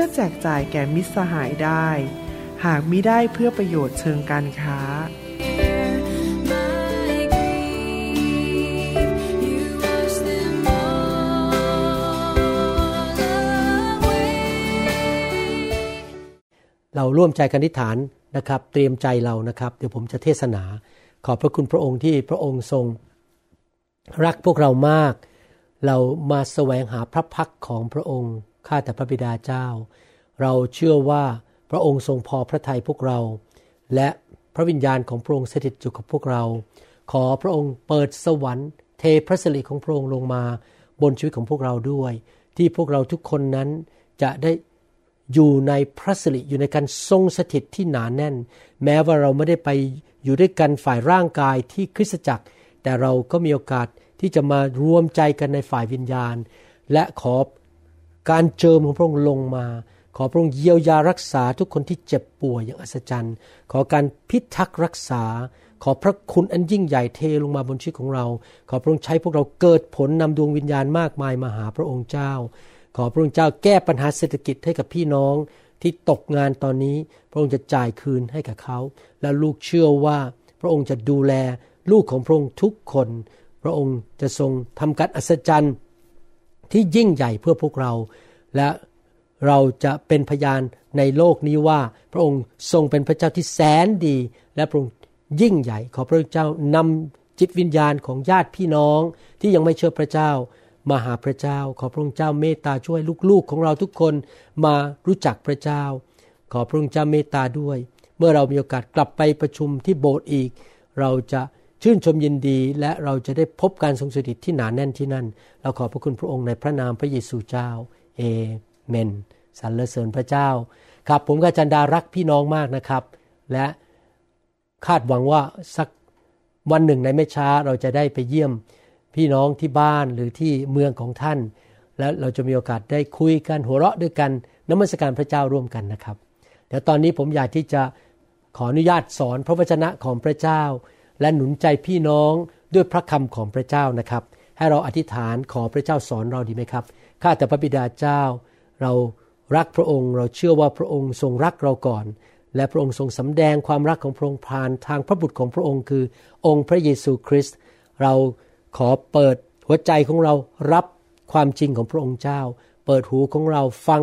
พื่อแจกจ่ายแก่มิตรสหายได้ หากมิได้เพื่อประโยชน์เชิงการค้า เราร่วมใจกันทิฐานนะครับเตรียมใจเรานะครับ เดี๋ยวผมจะเทศนา ขอบพระคุณพระองค์ที่พระองค์ทรง รักพวกเรามาก เรามาแสวงหาพระพักของพระองค์ ข้าแต่พระบิดาเจ้า เราเชื่อว่าพระองค์ทรงพอพระทัยพวกเรา และพระวิญญาณของพระองค์สถิตอยู่กับพวกเรา ขอพระองค์เปิดสวรรค์ เทพระสิริของพระองค์ลงมาบนชีวิตของพวกเราด้วย ที่พวกเราทุกคนนั้นจะได้อยู่ในพระสิริอยู่ในการทรงสถิตที่หนานแน่น แม้ว่าเราไม่ได้ไปอยู่ด้วยกันฝ่ายร่างกายที่คริสตจักร แต่เราก็มีโอกาสที่จะมารวมใจกันในฝ่ายวิญญาณ และขอ การเจิมของพระองค์ลงมา ขอพระองค์เยียวยารักษาทุกคนที่เจ็บป่วยอย่างอัศจรรย์ ขอการพิทักษ์รักษา ขอพระคุณอันยิ่งใหญ่เทลงมาบนชีวิตของเรา ขอพระองค์ใช้พวกเราเกิดผลนำดวงวิญญาณมากมายมาหาพระองค์เจ้า ขอพระองค์เจ้าแก้ปัญหาเศรษฐกิจให้กับพี่น้องที่ตกงานตอนนี้ พระองค์จะจ่ายคืนให้กับเขา และลูกเชื่อว่าพระองค์จะดูแลลูกของพระองค์ทุกคน พระองค์จะทรงทำการอัศจรรย์ ที่ยิ่งใหญ่เพื่อพวกเรา และเราจะเป็นพยานในโลกนี้ว่า พระองค์ทรงเป็นพระเจ้าที่แสนดี และพระองค์ยิ่งใหญ่ขอพระเจ้านำจิตวิญญาณของญาติพี่น้องที่ยังไม่เชื่อพระเจ้า มาหาพระเจ้า ขอพระองค์เจ้าเมตตาช่วยลูกๆของเราทุกคนมารู้จักพระเจ้า ขอพระองค์เจ้าเมตตาด้วย เมื่อเรามีโอกาสกลับไปประชุมที่โบสถ์อีก เราจะ ชื่นชมยินดีและเราจะได้พบการทรงสถิตที่หนาแน่นที่นั่น เราขอพระคุณพระองค์ในพระนามพระเยซูเจ้าเอเมนสรรเสริญพระเจ้า ครับผมกับจันดารักพี่น้องมากนะครับ และคาดหวังว่าสักวันหนึ่งในไม่ช้าเราจะได้ไปเยี่ยมพี่น้องที่บ้านหรือที่เมืองของท่าน แล้วเราจะมีโอกาสได้คุยกันหัวเราะด้วยกันนมัสการพระเจ้าร่วมกันนะครับเดี๋ยวตอนนี้ผมอยากที่จะขออนุญาตสอนพระวจนะของพระเจ้า และหนุนใจพี่น้องด้วยพระคำของพระเจ้านะครับ ให้เราอธิษฐานขอพระเจ้าสอนเราดีไหมครับข้าแต่พระบิดาเจ้า เรารักพระองค์ เราเชื่อว่าพระองค์ทรงรักเราก่อน และพระองค์ทรงสำแดงความรักของพระองค์ผ่านทางพระบุตรของพระองค์คือ องค์พระเยซูคริสต์เราขอเปิดหัวใจของเรารับความจริงของพระองค์เจ้า เปิดหูของเราฟัง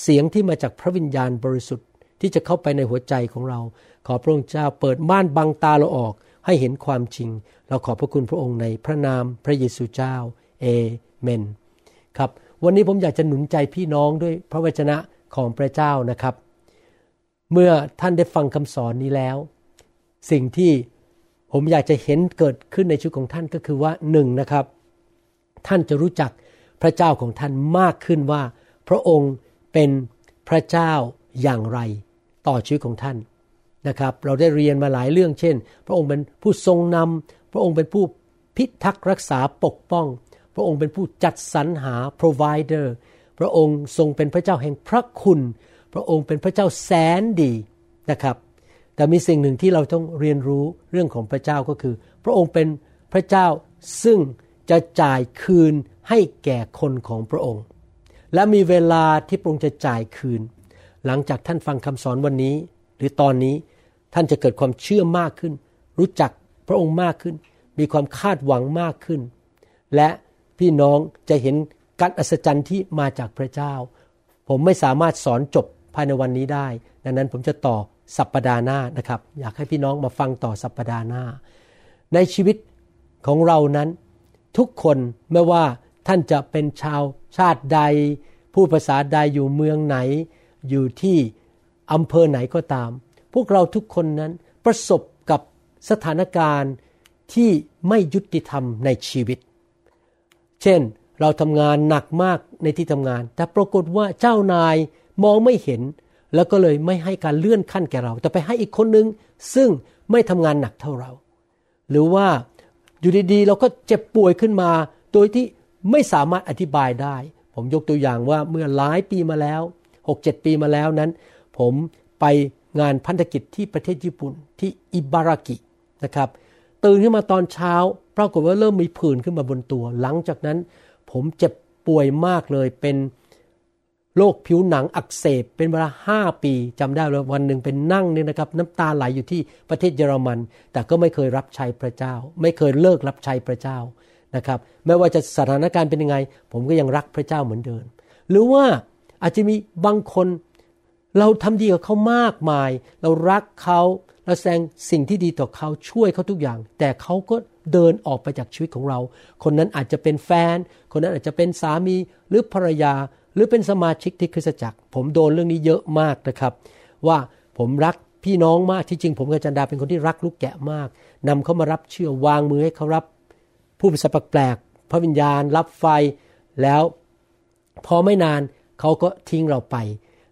เสียงที่มาจากพระวิญญาณบริสุทธิ์ที่จะเข้าไปในหัวใจของเรา ขอพระองค์เจ้าเปิดม่านบังตาเราออก ให้เห็นความจริง เราขอบพระคุณพระองค์ในพระนามพระเยซูเจ้าเอเมนครับวันนี้ผมอยากจะหนุนใจพี่น้องด้วยพระวจนะของพระเจ้านะครับ เมื่อท่านได้ฟังคำสอนนี้แล้ว สิ่งที่ผมอยากจะเห็นเกิดขึ้นในชีวิตของท่านก็คือว่าหนึ่งนะครับ ท่านจะรู้จักพระเจ้าของท่านมากขึ้นว่า พระองค์เป็นพระเจ้าอย่างไร ต่อชีวิตของท่าน นะครับเราได้เรียนมาหลายเรื่องเช่น พระองค์เป็นผู้ทรงนำพระองค์เป็นผู้พิทักษ์รักษาปกป้อง พระองค์เป็นผู้จัดสรรหา provider พระองค์ทรงเป็นพระเจ้าแห่งพระคุณ พระองค์เป็นพระเจ้าแสนดีนะครับแต่มีสิ่งหนึ่งที่เราต้องเรียนรู้เรื่องของพระเจ้าก็คือ พระองค์เป็นพระเจ้าซึ่งจะจ่ายคืนให้แก่คนของพระองค์ และมีเวลาที่พระองค์จะจ่ายคืน หลังจากท่านฟังคำสอนวันนี้ หรือตอนนี้ ท่านจะเกิดความเชื่อมากขึ้น รู้จักพระองค์มากขึ้น มีความคาดหวังมากขึ้น และพี่น้องจะเห็นการอัศจรรย์ที่มาจากพระเจ้า ผมไม่สามารถสอนจบภายในวันนี้ได้ ดังนั้นผมจะต่อสัปปดาห์หน้านะครับ อยากให้พี่น้องมาฟังต่อสัปปดาห์หน้า ในชีวิตของเรานั้น ทุกคนไม่ว่าท่านจะเป็นชาวชาติใด ผู้ภาษาใดอยู่เมืองไหน อยู่ที่อำเภอไหนก็ตาม พวกเราทุกคนนั้นประสบกับสถานการณ์ที่ไม่ยุติธรรมในชีวิต เช่นเราทำงานหนักมากในที่ทำงาน แต่ปรากฏว่าเจ้านายมองไม่เห็น แล้วก็เลยไม่ให้การเลื่อนขั้นแก่เรา แต่ไปให้อีกคนนึงซึ่งไม่ทำงานหนักเท่าเรา หรือว่าอยู่ดีๆ เราก็เจ็บป่วยขึ้นมา โดยที่ไม่สามารถอธิบายได้ ผมยกตัวอย่างว่าเมื่อหลายปีมาแล้ว 6-7 ปีมาแล้วนั้น ผมไป งานพันธกิจที่ประเทศญี่ปุ่นที่อิบารากินะครับตื่นขึ้นมาตอนเช้า ปรากฏว่าเริ่มมีผื่นขึ้นมาบนตัว หลังจากนั้นผมเจ็บป่วยมากเลยเป็นโรคผิวหนังอักเสบเป็นเวลาห้าปีจำได้เลยวันหนึ่งเป็นนั่งเนี่ยนะครับน้ำตาไหลอยู่ที่ประเทศเยอรมัน แต่ก็ไม่เคยรับใช้พระเจ้า ไม่เคยเลิกรับใช้พระเจ้านะครับไม่ว่าจะสถานการณ์เป็นยังไง ผมก็ยังรักพระเจ้าเหมือนเดิม หรือว่าอาจจะมีบางคน เราทำดีกับเขามากมาย เรารักเขาเราแสดงสิ่งที่ดีต่อเขาช่วยเขาทุกอย่าง แต่เขาก็เดินออกไปจากชีวิตของเรา คนนั้นอาจจะเป็นแฟน คนนั้นอาจจะเป็นสามีหรือภรรยา หรือเป็นสมาชิกที่คริสตจักร ผมโดนเรื่องนี้เยอะมากนะครับ ว่าผมรักพี่น้องมากที่จริง ผมกับจันดาเป็นคนที่รักลูกแกะมากนำเขามารับเชื่อวางมือให้เขารับ ผู้ป็นสัพแปลกพระวิญญาณ รับไฟแล้วพอไม่นานเขาก็ทิ้งเราไป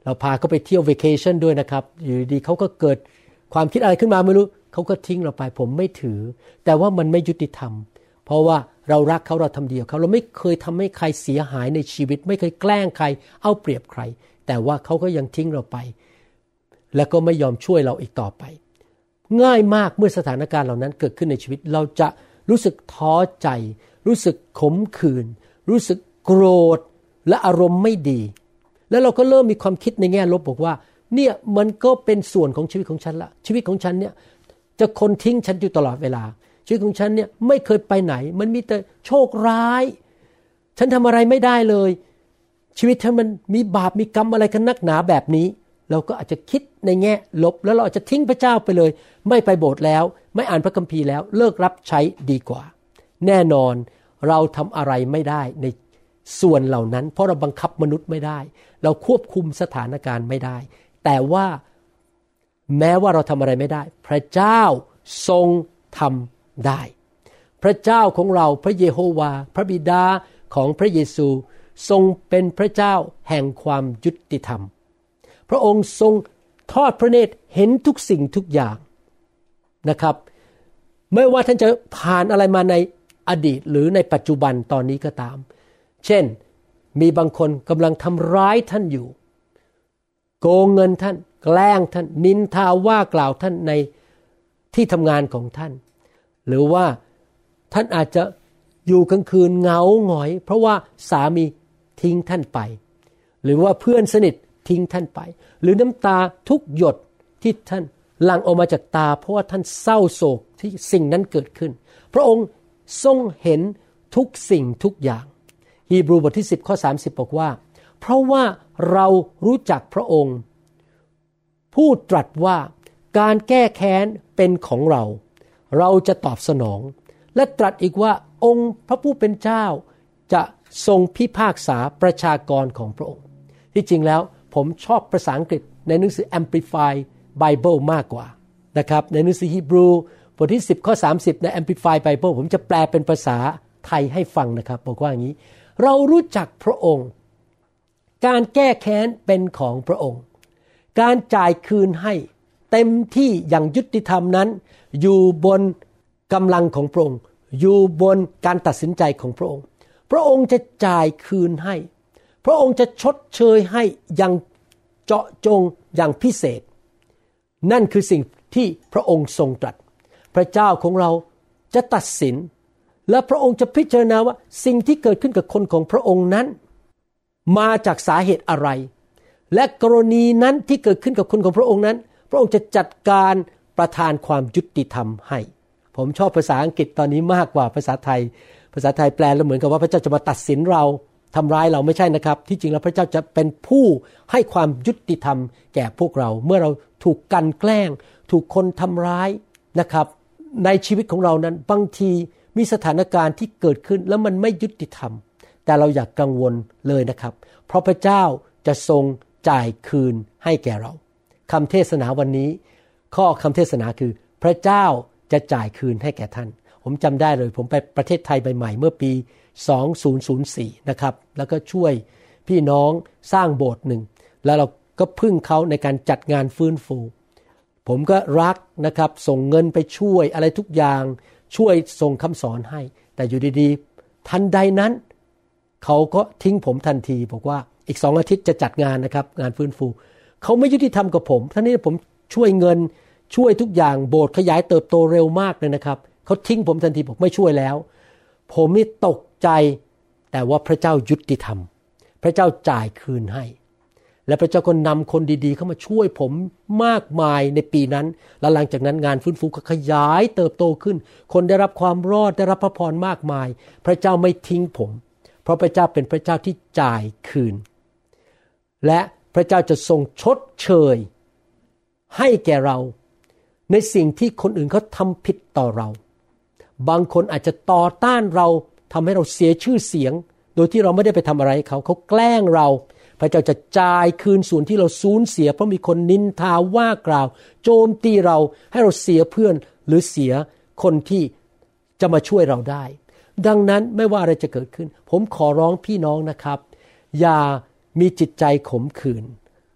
เราพาเขาไปเที่ยวเวกชันด้วยนะครับ อยู่ดีเขาก็เกิดความคิดอะไรขึ้นมาไม่รู้เขาก็ทิ้งเราไป ผมไม่ถือ แต่ว่ามันไม่ยุติธรรม เพราะว่าเรารักเขาเราทำเดียวเขาเราไม่เคยทำให้ใครเสียหายในชีวิต ไม่เคยแกล้งใคร เอาเปรียบใคร แต่ว่าเขาก็ยังทิ้งเราไป และก็ไม่ยอมช่วยเราอีกต่อไป ง่ายมากเมื่อสถานการณ์เหล่านั้นเกิดขึ้นในชีวิต เราจะรู้สึกท้อใจ รู้สึกขมขื่นรู้สึกโกรธและอารมณ์ไม่ดี แล้วเราก็เริ่มมีความคิดในแง่ลบบอกว่า เนี่ยมันก็เป็นส่วนของชีวิตของฉันละ ชีวิตของฉันเนี่ยจะคนทิ้งฉันอยู่ตลอดเวลา ชีวิตของฉันเนี่ยไม่เคยไปไหน มันมีแต่โชคร้าย ฉันทำอะไรไม่ได้เลย ชีวิตฉันมันมีบาปมีกรรมอะไรกันนักหนาแบบนี้ เราก็อาจจะคิดในแง่ลบ แล้วเราอาจจะทิ้งพระเจ้าไปเลย ไม่ไปโบสถ์แล้ว ไม่อ่านพระคัมภีร์แล้ว เลิกรับใช้ดีกว่า แน่นอนเราทำอะไรไม่ได้ในส่วนเหล่านั้น เพราะเราบังคับมนุษย์ไม่ได้ เราควบคุมสถานการณ์ไม่ได้ แต่ว่าแม้ว่าเราทำอะไรไม่ได้ พระเจ้าทรงทำได้ พระเจ้าของเราพระเยโฮวา พระบิดาของพระเยซูทรงเป็นพระเจ้าแห่งความยุติธรรม พระองค์ทรงทอดพระเนตรเห็นทุกสิ่งทุกอย่างนะครับ ไม่ว่าท่านจะผ่านอะไรมาในอดีตหรือในปัจจุบันตอนนี้ก็ตาม เช่น มีบางคนกำลังทำร้ายท่านอยู่ โกงเงินท่าน แกล้งท่าน นินทาว่ากล่าวท่านในที่ทำงานของท่าน หรือว่าท่านอาจจะอยู่กลางคืนเหงาหงอย เพราะว่าสามีทิ้งท่านไป หรือว่าเพื่อนสนิททิ้งท่านไป หรือน้ำตาทุกหยดที่ท่านหลั่งออกมาจากตา เพราะว่าท่านเศร้าโศกที่สิ่งนั้นเกิดขึ้น พระองค์ทรงเห็นทุกสิ่งทุกอย่าง ฮีบรูบทที่ 10 ข้อ 30 บอกว่า เพราะว่าเรารู้จักพระองค์ ผู้ตรัสว่าการแก้แค้นเป็นของเรา เราจะตอบสนอง และตรัสอีกว่าองค์พระผู้เป็นเจ้าจะทรงพิพากษาประชากรของพระองค์ ที่จริงแล้วผมชอบภาษาอังกฤษในหนังสือ Amplify Bible มากกว่านะครับในหนังสือฮีบรูบทที่ 10 ข้อ 30 ใน Amplify Bible ผมจะแปลเป็นภาษาไทยให้ฟังนะครับ บอกว่าอย่างนี้ เรารู้จักพระองค์ การแก้แค้นเป็นของพระองค์ การจ่ายคืนให้เต็มที่อย่างยุติธรรมนั้น อยู่บนกำลังของพระองค์ อยู่บนการตัดสินใจของพระองค์ พระองค์จะจ่ายคืนให้ พระองค์จะชดเชยให้อย่างเจาะจงอย่างพิเศษ นั่นคือสิ่งที่พระองค์ทรงตรัส พระเจ้าของเราจะตัดสิน และพระองค์จะพิจารณาว่าสิ่งที่เกิดขึ้นกับคนของพระองค์นั้น มาจากสาเหตุอะไร และกรณีนั้นที่เกิดขึ้นกับคนของพระองค์นั้น พระองค์จะจัดการประทานความยุติธรรมให้ ผมชอบภาษาอังกฤษตอนนี้มากกว่าภาษาไทย ภาษาไทยแปลแล้วเหมือนกับว่าพระเจ้าจะมาตัดสินเราทำร้ายเราไม่ใช่นะครับ ที่จริงแล้วพระเจ้าจะเป็นผู้ให้ความยุติธรรมแก่พวกเรา เมื่อเราถูกกันแกล้ง ถูกคนทำร้ายนะครับ ในชีวิตของเรานั้นบางที มีสถานการณ์ที่เกิดขึ้นแล้วมันไม่ยุติธรรม แต่เราอยากกังวลเลยนะครับ เพราะพระเจ้าจะทรงจ่ายคืนให้แก่เราคำเทศนาวันนี้ ข้อคำเทศนาคือ พระเจ้าจะจ่ายคืนให้แก่ท่าน ผมจำได้เลย ผมไปประเทศไทยใหม่ๆเมื่อปี 2004 นะครับ แล้วก็ช่วยพี่น้องสร้างโบสถ์หนึ่ง แล้วเราก็พึ่งเขาในการจัดงานฟื้นฟู ผมก็รักนะครับ ส่งเงินไปช่วยอะไรทุกอย่าง ช่วยส่งคำสอนให้ แต่อยู่ดีๆ ทันใดนั้น เขาก็ทิ้งผมทันทีบอกว่าอีกสองอาทิตย์จะจัดงานนะครับงานฟื้นฟู เขาไม่ยุติธรรมกับผมท่านนี้ผมช่วยเงินช่วยทุกอย่างโบสถ์ขยายเติบโตเร็วมากเลยนะครับ เขาทิ้งผมทันทีบอกไม่ช่วยแล้ว ผมนี่ตกใจแต่ว่าพระเจ้ายุติธรรม พระเจ้าจ่ายคืนให้ และพระเจ้าก็นำคนดีๆ เข้ามาช่วยผมมากมายในปีนั้น และหลังจากนั้นงานฟื้นฟูก็ขยายเติบโตขึ้น คนได้รับความรอดได้รับพระพรมากมาย พระเจ้าไม่ทิ้งผม เพราะพระเจ้าเป็นพระเจ้าที่จ่ายคืน และพระเจ้าจะทรงชดเชย ให้แก่เรา ในสิ่งที่คนอื่นเขาทำผิดต่อเรา บางคนอาจจะต่อต้านเราทำให้เราเสียชื่อเสียง โดยที่เราไม่ได้ไปทำอะไรเขาเขาแกล้งเรา ระเจ้าจะจ่ายคืนส่วนที่เราสูญเสีย เพราะมีคนนินทาว่ากล่าว โจมตีเราให้เราเสียเพื่อนหรือเสียคนที่จะมาช่วยเราได้ ดังนั้นไม่ว่าอะไรจะเกิดขึ้น ผมขอร้องพี่น้องนะครับ อย่ามีจิตใจขมขื่น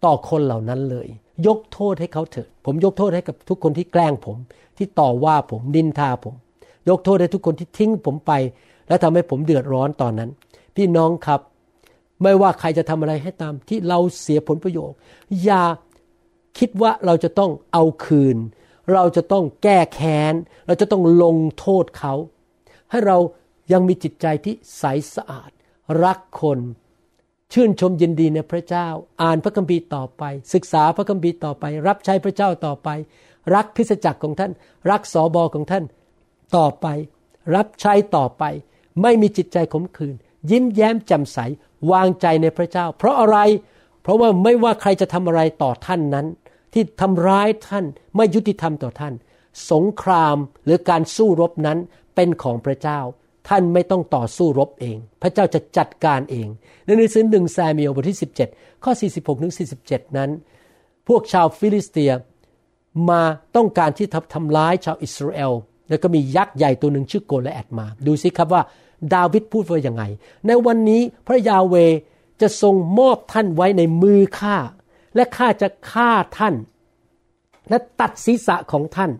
ต่อคนเหล่านั้นเลย ยกโทษให้เขาเถิดผมยกโทษให้กับทุกคนที่แกล้งผม ที่ต่อว่าผมนินทาผม ยกโทษให้ทุกคนที่ทิ้งผมไป และทำให้ผมเดือดร้อนตอนนั้น พี่น้องครับ ไม่ว่าใครจะทำอะไรให้ตามที่เราเสียผลประโยชน์ อย่าคิดว่าเราจะต้องเอาคืน เราจะต้องแก้แค้น เราจะต้องลงโทษเขา ให้เรายังมีจิตใจที่ใสสะอาด รักคน ชื่นชมยินดีในพระเจ้า อ่านพระคัมภีร์ต่อไป ศึกษาพระคัมภีร์ต่อไป รับใช้พระเจ้าต่อไป รักคริสจักรของท่าน รักสอบอของท่านต่อไป รับใช้ต่อไป ไม่มีจิตใจขมขื่นยิ้มแย้มแจ่มใส วางใจในพระเจ้า เพราะอะไร เพราะว่าไม่ว่าใครจะทำอะไรต่อท่านนั้น ที่ทำร้ายท่านไม่ยุติธรรมต่อท่าน สงครามหรือการสู้รบนั้นเป็นของพระเจ้า ท่านไม่ต้องต่อสู้รบเอง พระเจ้าจะจัดการเองในหนังสือหนึ่งซามูเอลบทที่ 17 ข้อ 46ถึง47 นั้น พวกชาวฟิลิสเตียมาต้องการที่ทำทำร้ายชาวอิสราเอลแล้วก็มียักษ์ใหญ่ตัวหนึ่งชื่อโกลิอัทมา ดูสิครับว่า ดาวิดพูดว่ายังไง ในวันนี้พระยาห์เวห์จะทรงมอบท่านไว้ในมือข้าและข้าจะฆ่าท่าน และตัดศีรษะของท่าน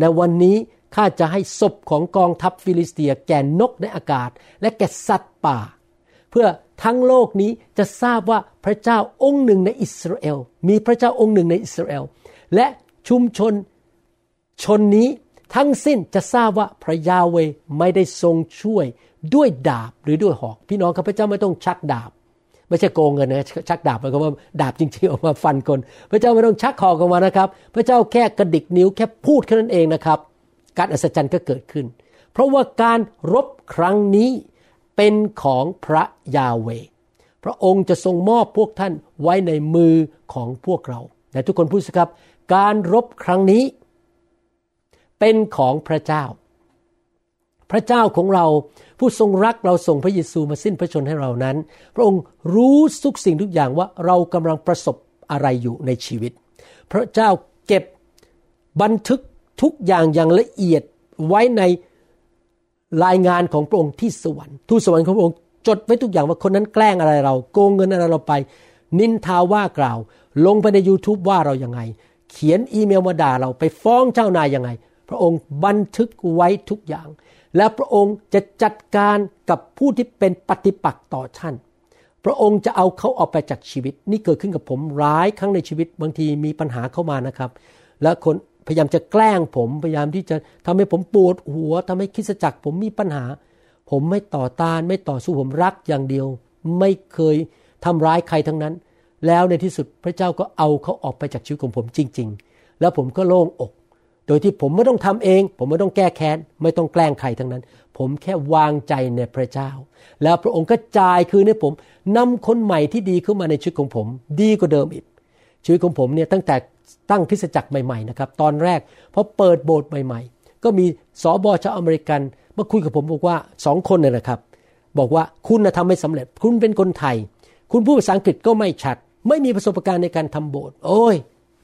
ในวันนี้ข้าจะให้ศพของกองทัพฟิลิสเตียแก่นกในอากาศ และแก่สัตว์ป่า เพื่อทั้งโลกนี้จะทราบว่าพระเจ้าองค์หนึ่งในอิสราเอล มีพระเจ้าองค์หนึ่งในอิสราเอล และชุมชนชนนี้ ทั้งสิ้นจะทราบว่าพระยาเวไม่ได้ทรงช่วยด้วยดาบหรือด้วยหอก พี่น้องครับพเจ้าไม่ต้องชักดาบ ไม่ใช่โกงเงินนะชักดาบหมายความว่าดาบจริงๆออกมาฟันคน พระเจ้าไม่ต้องชักหอกออกมานะครับ พระเจ้าแค่กระดิกนิ้วแค่พูดแค่นั้นเองนะครับ การอัศจรรย์ก็เกิดขึ้น เพราะว่าการรบครั้งนี้เป็นของพระยาเว พระองค์จะทรงมอบพวกท่านไว้ในมือของพวกเราแต่ทุกคนพูดสิครับ การรบครั้งนี้ เป็นของพระเจ้า พระเจ้าของเราผู้ทรงรักเราส่งพระเยซูมาสิ้นพระชนให้เรานั้น พระองค์รู้ทุกสิ่งทุกอย่างว่าเรากำลังประสบอะไรอยู่ในชีวิต พระเจ้าเก็บบันทึกทุกอย่างอย่างละเอียดไว้ในรายงานของพระองค์ที่สวรรค์ทูตสวรรค์ของพระองค์จดไว้ทุกอย่างว่าคนนั้นแกล้งอะไรเรา โกงเงินอะไรเราไป นินทาว่ากล่าว ลงไปใน YouTube ว่าเรายัางไง เขียนอีเมลมาด่าเราไปฟ้องเจ้านายยังไง พระองค์บันทึกไว้ทุกอย่าง และพระองค์จะจัดการกับผู้ที่เป็นปฏิปักษ์ต่อท่าน พระองค์จะเอาเขาออกไปจากชีวิต นี่เกิดขึ้นกับผมร้ายครั้งในชีวิตบางทีมีปัญหาเข้ามานะครับ และคนพยายามจะแกล้งผมพยายามที่จะทำให้ผมปวดหัวทำให้คิดจักรผมมีปัญหา ผมไม่ต่อต้านไม่ต่อสู้ผมรักอย่างเดียว ไม่เคยทำร้ายใครทั้งนั้น แล้วในที่สุดพระเจ้าก็เอาเขาออกไปจากชีวิตของผมจริง ๆ แล้วผมก็โล่งอก โดยที่ผมไม่ต้องทำเอง ผมไม่ต้องแก้แค้น ไม่ต้องแกล้งใครทั้งนั้น ผมแค่วางใจในพระเจ้า แล้วพระองค์ก็จ่ายคืนให้ผมนำคนใหม่ที่ดีเข้ามาในชีวิตของผม ดีกว่าเดิมอีก ชีวิตของผมเนี่ยตั้งแต่ตั้งคริสจักรใหม่ๆนะครับ ตอนแรกพอเปิดโบสถ์ใหม่ ๆ ก็มีสอบอชาวอเมริกันมาคุยกับผมบอกว่าสองคนเนี่ยนะครับ บอกว่าคุณนะทำไม่สำเร็จ คุณเป็นคนไทย คุณพูดภาษาอังกฤษก็ไม่ชัด ไม่มีประสบการณ์ในการทำโบสถ์โอ้ย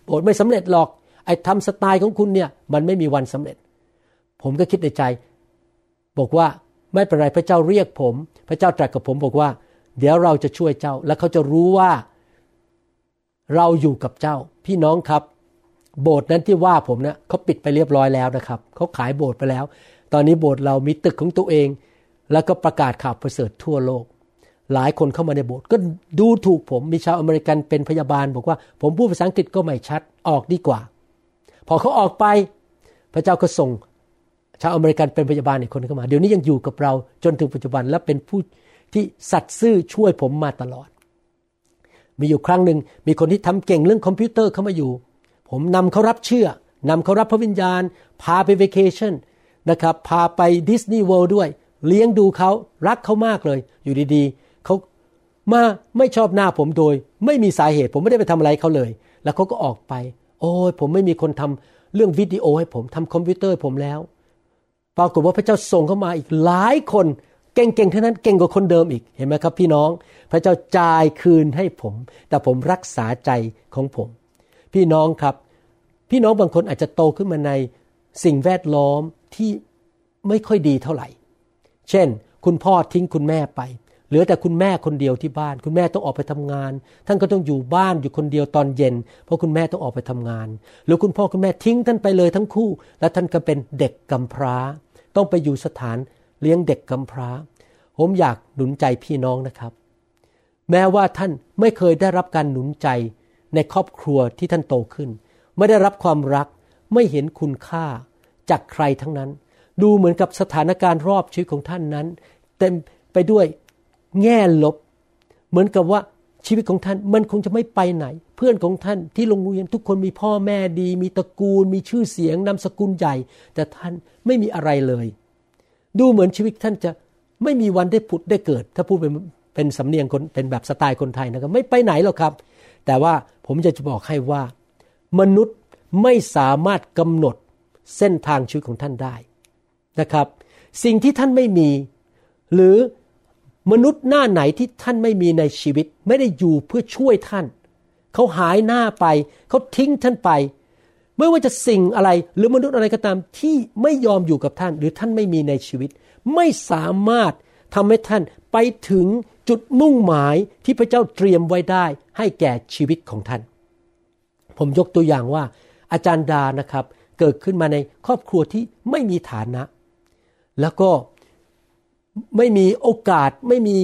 โบสถ์ไม่สำเร็จหรอก ไอ้ทำสไตล์ของคุณเนี่ยมันไม่มีวันสำเร็จ ผมก็คิดในใจ บอกว่าไม่เป็นไรพระเจ้าเรียกผม พระเจ้าตรัสกับผมบอกว่า เดี๋ยวเราจะช่วยเจ้า แล้วเขาจะรู้ว่า เราอยู่กับเจ้า พี่น้องครับ โบสถ์นั้นที่ว่าผมเนะี่ยเขาปิดไปเรียบร้อยแล้วนะครับเขาขายโบสถ์ไปแล้ว ตอนนี้โบสถ์เรามีตึกของตัวเอง แล้วก็ประกาศข่าวประเสริฐทั่วโลกหลายคนเข้ามาในโบสถ์ก็ดูถูกผมมีชาวอเมริกันเป็นพยาบาล บอกว่า ผมพูดภาษาอังกฤษก็ไม่ชัดออกดีกว่า พอเขาออกไป พระเจ้าก็ส่งชาวอเมริกันเป็นพยาบาลอีกคนเข้ามา เดี๋ยวนี้ยังอยู่กับเราจนถึงปัจจุบันและเป็นผู้ที่สัตย์ซื่อช่วยผมมาตลอด มีอยู่ครั้งหนึ่งมีคนที่ทำเก่งเรื่องคอมพิวเตอร์เข้ามาอยู่ ผมนำเขารับเชื่อนำเขารับพระวิญญาณ พาไปเวกเคชั่นนะครับ พาไป Disney World ด้วย เลี้ยงดูเขารักเขามากเลย อยู่ดีๆ เขามาไม่ชอบหน้าผมโดย ไม่มีสาเหตุผมไม่ได้ไปทำอะไรเขาเลย แล้วเขาก็ออกไป โอ้ยผมไม่มีคนทำเรื่องวิดีโอให้ผมทำคอมพิวเตอร์ผมแล้ว ปรากฏว่าพระเจ้าส่งเข้ามาอีกหลายคน เก่งๆเท่านั้นเก่งกว่าคนเดิมอีกเห็นไหมครับ พี่น้อง พระเจ้าจ่ายคืนให้ผม แต่ผมรักษาใจของผม พี่น้องครับ พี่น้องบางคนอาจจะโตขึ้นมาในสิ่งแวดล้อมที่ไม่ค่อยดีเท่าไหร่ เช่น คุณพ่อทิ้งคุณแม่ไป เหลือแต่คุณแม่คนเดียวที่บ้าน คุณแม่ต้องออกไปทำงาน ท่านก็ต้องอยู่บ้านอยู่คนเดียวตอนเย็น เพราะคุณแม่ต้องออกไปทำงาน หรือคุณพ่อคุณแม่ทิ้งท่านไปเลยทั้งคู่ และท่านก็เป็นเด็กกำพร้า ต้องไปอยู่สถานเลี้ยงเด็กกำพร้า ผมอยากหนุนใจพี่น้องนะครับ แม้ว่าท่านไม่เคยได้รับการหนุนใจในครอบครัวที่ท่านโตขึ้น ไม่ได้รับความรักไม่เห็นคุณค่าจากใครทั้งนั้น ดูเหมือนกับสถานการณ์รอบชีวิตของท่านนั้น เต็มไปด้วย แง่ลบ เหมือนกับว่าชีวิตของท่านมันคงจะไม่ไปไหน เพื่อนของท่านที่โรงเรียนทุกคนมีพ่อแม่ดี มีตระกูล มีชื่อเสียงนามสกุลใหญ่ แต่ท่านไม่มีอะไรเลย ดูเหมือนชีวิตท่านจะไม่มีวันได้ผุดได้เกิด ถ้าพูดเป็นเป็นสำเนียงคนเป็นแบบสไตล์คนไทยนะครับ ไม่ไปไหนหรอกครับ แต่ว่าผมจะจะบอกให้ว่า มนุษย์ไม่สามารถกำหนดเส้นทางชีวิตของท่านได้นะครับ สิ่งที่ท่านไม่มี หรือ มนุษย์หน้าไหนที่ท่านไม่มีในชีวิต ไม่ได้อยู่เพื่อช่วยท่าน เขาหายหน้าไป เขาทิ้งท่านไป ไม่ว่าจะสิ่งอะไรหรือมนุษย์อะไรก็ตามที่ไม่ยอมอยู่กับท่าน หรือท่านไม่มีในชีวิต ไม่สามารถทำให้ท่านไปถึงจุดมุ่งหมายที่พระเจ้าเตรียมไว้ได้ ให้แก่ชีวิตของท่าน ผมยกตัวอย่างว่า อาจารย์ดานะครับ เกิดขึ้นมาในครอบครัวที่ไม่มีฐานะ แล้วก็ ไม่มีโอกาสไม่มี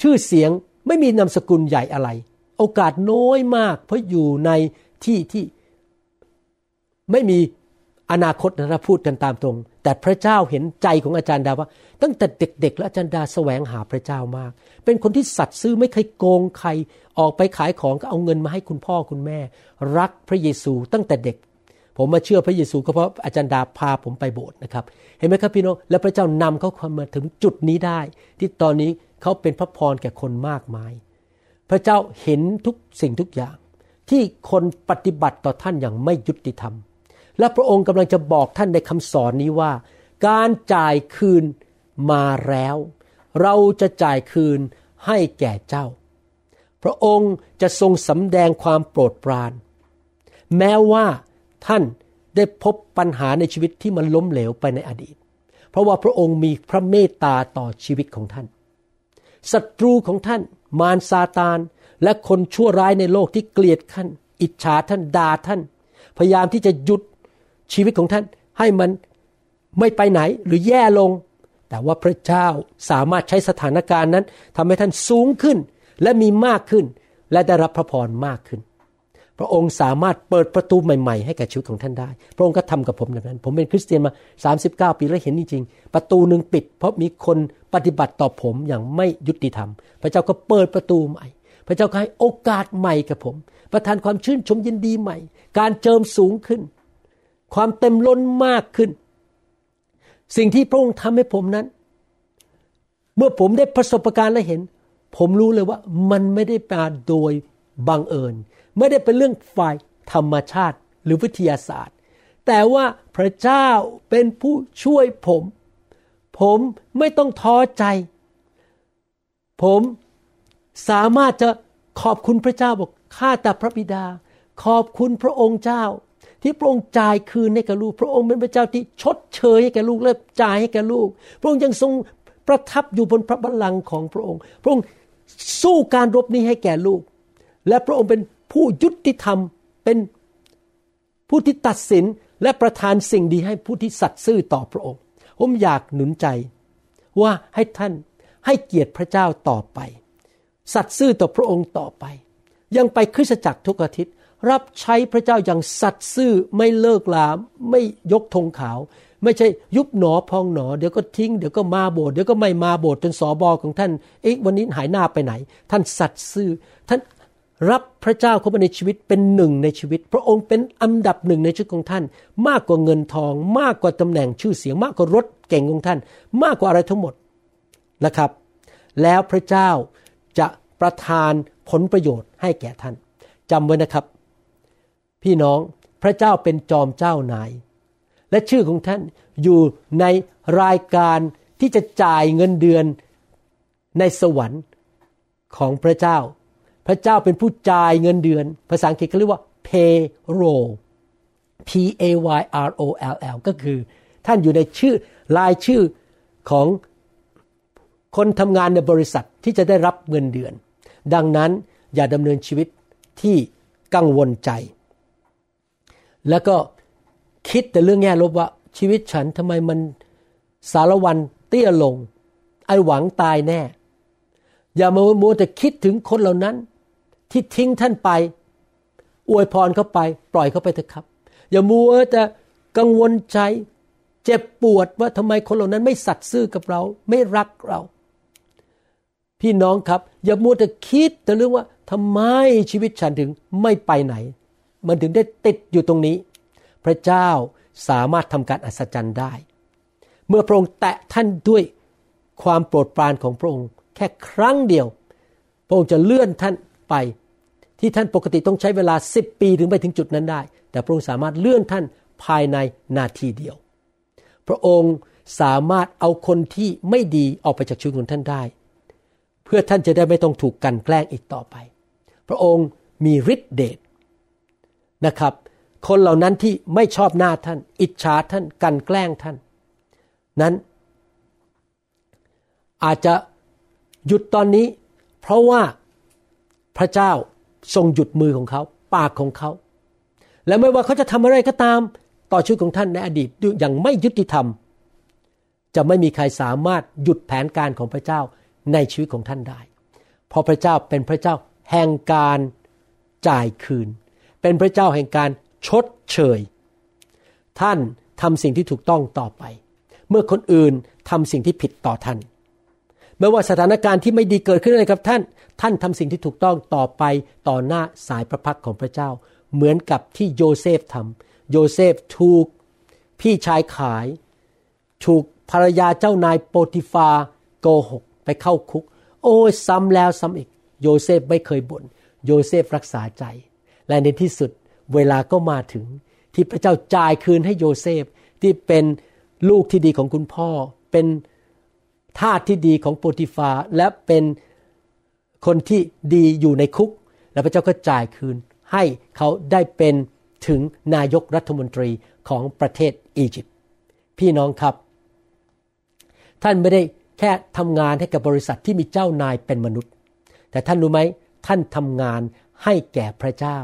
ชื่อเสียง ไม่มีนามสกุลใหญ่อะไร โอกาสน้อยมาก เพราะอยู่ในที่ที่ไม่มีอนาคตนะถ้าพูดกันตามตรง แต่พระเจ้าเห็นใจของอาจารย์ดาว่า ตั้งแต่เด็ก ๆ แล้วอาจารย์ดาแสวงหาพระเจ้ามาก เป็นคนที่สัตย์ซื่อไม่เคยโกงใคร ออกไปขายของก็เอาเงินมาให้คุณพ่อคุณแม่ รักพระเยซูตั้งแต่เด็ก ผมมาเชื่อพระเยซูก็เพราะอาจารย์ดาพาผมไปโบสถ์นะครับ เห็นไหมครับพี่น้อง และพระเจ้านำเขามาถึงจุดนี้ได้ ที่ตอนนี้เขาเป็นพระพรแก่คนมากมาย พระเจ้าเห็นทุกสิ่งทุกอย่าง ที่คนปฏิบัติต่อท่านอย่างไม่ยุติธรรม และพระองค์กำลังจะบอกท่านในคำสอนนี้ว่า การจ่ายคืนมาแล้ว เราจะจ่ายคืนให้แก่เจ้า พระองค์จะทรงสำแดงความโปรดปราน แม้ว่า ท่านได้พบปัญหาในชีวิตที่มันล้มเหลวไปในอดีต เพราะว่าพระองค์มีพระเมตตาต่อชีวิตของท่าน ศัตรูของท่าน มารซาตาน และคนชั่วร้ายในโลกที่เกลียดท่าน อิจฉาท่านด่าท่าน พยายามที่จะหยุดชีวิตของท่านให้มันไม่ไปไหนหรือแย่ลง แต่ว่าพระเจ้าสามารถใช้สถานการณ์นั้นทำให้ท่านสูงขึ้น และมีมากขึ้น และได้รับพระพรมากขึ้น พระองค์สามารถเปิดประตูใหม่ๆ ให้แกับชีวิตของท่านได้ พระองค์ก็ทำกับผมแบบนั้น ผมเป็นคริสเตียนมา 39 ปีแล้วเห็นจริงๆ ประตูหนึ่งปิด เพราะมีคนปฏิบัติต่อผมอย่างไม่ยุติธรรม พระเจ้าก็เปิดประตูใหม่ พระเจ้าก็ให้โอกาสใหม่กับผม ประทานความชื่นชมยินดีใหม่ การเจิมสูงขึ้น ความเต็มล้นมากขึ้น สิ่งที่พระองค์ทำให้ผมนั้น เมื่อผมได้ประสบการณ์และเห็น ผมรู้เลยว่ามันไม่ได้มาโดยบังเอิญ ไม่ได้เป็นเรื่องฝ่ายธรรมชาติหรือวิทยาศาสตร์ แต่ว่าพระเจ้าเป็นผู้ช่วยผม ผมไม่ต้องท้อใจ ผมสามารถจะขอบคุณพระเจ้าบอกข้าแต่พระบิดา ขอบคุณพระองค์เจ้า ที่พระองค์จ่ายคืนให้แกับลูก พระองค์เป็นพระเจ้าที่ชดเชยให้แก่ลูกและจ่ายให้แก่ลูก พระองค์ยังทรงประทับอยู่บนพระบัลลังก์ของพระองค์ พระองค์สู้การรบนี้ให้แก่ลูก และพระองค์เป็น ผู้ยุติธรรมเป็นผู้ที่ตัดสินและประทานสิ่งดีให้ผู้ที่สัตย์ซื่อต่อพระองค์ ผมอยากหนุนใจ ว่าให้ท่านให้เกียรติพระเจ้าต่อไป สัตย์ซื่อต่อพระองค์ต่อไป ยังไปคริสตจักรทุกอาทิตย์ รับใช้พระเจ้าอย่างสัตย์ซื่อไม่เลิกลาไม่ยกธงขาว ไม่ใช่ยุบหนอพองหนอ เดี๋ยวก็ทิ้งเดี๋ยวก็มาโบสถ์เดี๋ยวก็ไม่มาโบสถ์จนสอบอของท่านเอ๊ะวันนี้หายหน้าไปไหน ท่านสัตย์ซื่อท่าน รับพระเจ้าเข้ามาในชีวิตเป็นหนึ่งในชีวิต พระองค์เป็นอันดับหนึ่งในชีวิตของท่าน มากกว่าเงินทอง มากกว่าตำแหน่งชื่อเสียง มากกว่ารถเก่งของท่าน มากกว่าอะไรทั้งหมดนะครับ แล้วพระเจ้าจะประทานผลประโยชน์ให้แก่ท่านจำไว้นะครับ พี่น้องพระเจ้าเป็นจอมเจ้านาย และชื่อของท่านอยู่ในรายการที่จะจ่ายเงินเดือนในสวรรค์ของพระเจ้า พระเจ้าเป็นผู้จ่ายเงินเดือน ภาษาอังกฤษเขาเรียกว่า payroll P A Y R O L L ก็คือท่านอยู่ในชื่อรายชื่อของคนทำงานในบริษัทที่จะได้รับเงินเดือน ดังนั้นอย่าดำเนินชีวิตที่กังวลใจ แล้วก็คิดแต่เรื่องแง่ลบว่าชีวิตฉันทำไมมันสารวันเตี้ยลง ไอหวังตายแน่ อย่ามามัวแต่คิดถึงคนเหล่านั้น ที่ทิ้งท่านไป อวยพรเขาไป ปล่อยเขาไปเถอะครับ อย่ามัวจะกังวลใจเจ็บปวดว่าทำไมคนเหล่านั้นไม่สัตย์ซื่อกับเรา ไม่รักเรา พี่น้องครับ อย่ามัวแต่คิดแต่เรื่องว่าทำไมชีวิตฉันถึงไม่ไปไหน มันถึงได้ติดอยู่ตรงนี้ พระเจ้าสามารถทำการอัศจรรย์ได้ เมื่อพระองค์แตะท่านด้วยความโปรดปรานของพระองค์ แค่ครั้งเดียว พระองค์จะเลื่อนท่านไป ที่ท่านปกติต้องใช้เวลา 10 ปีถึงไปถึงจุดนั้นได้ แต่พระองค์สามารถเลื่อนท่านภายในนาทีเดียว พระองค์สามารถเอาคนที่ไม่ดีออกไปจากชีวิตของท่านได้ เพื่อท่านจะได้ไม่ต้องถูกกันแกล้งอีกต่อไป พระองค์มีฤทธิเดชนะครับ คนเหล่านั้นที่ไม่ชอบหน้าท่าน อิจฉาท่านกันแกล้งท่าน นั้น อาจจะหยุดตอนนี้ เพราะว่าพระเจ้า ทรงหยุดมือของเขา ปากของเขา และไม่ว่าเขาจะทำอะไรก็ตาม ต่อชีวิตของท่านในอดีตอย่างไม่ยุติธรรม จะไม่มีใครสามารถหยุดแผนการของพระเจ้าในชีวิตของท่านได้ เพราะพระเจ้าเป็นพระเจ้าแห่งการจ่ายคืน เป็นพระเจ้าแห่งการชดเชย ท่านทำสิ่งที่ถูกต้องต่อไป เมื่อคนอื่นทำสิ่งที่ผิดต่อท่านไม่ว่าสถานการณ์ที่ไม่ดีเกิดขึ้นอะไรกับท่าน ท่านทำสิ่งที่ถูกต้องต่อไปต่อหน้าสายพระพักของพระเจ้า เหมือนกับที่โยเซฟทำโยเซฟถูกพี่ชายขาย ถูกภรรยาเจ้านายโปทิฟาร์โกหกไปเข้าคุก โอ้ยซ้ำแล้วซ้ำอีก โยเซฟไม่เคยบ่นโยเซฟรักษาใจ และในที่สุดเวลาก็มาถึง ที่พระเจ้าจ่ายคืนให้โยเซฟที่เป็นลูกที่ดีของคุณพ่อ เป็นทาสที่ดีของโปทิฟาร์และเป็น คนที่ดีอยู่ในคุก แล้วพระเจ้าก็จ่ายคืน ให้เขาได้เป็นถึงนายกรัฐมนตรีของประเทศอียิปต์พี่น้องครับ ท่านไม่ได้แค่ทำงานให้กับบริษัทที่มีเจ้านายเป็นมนุษย์ แต่ท่านรู้ไหมท่านทำงานให้แก่พระเจ้า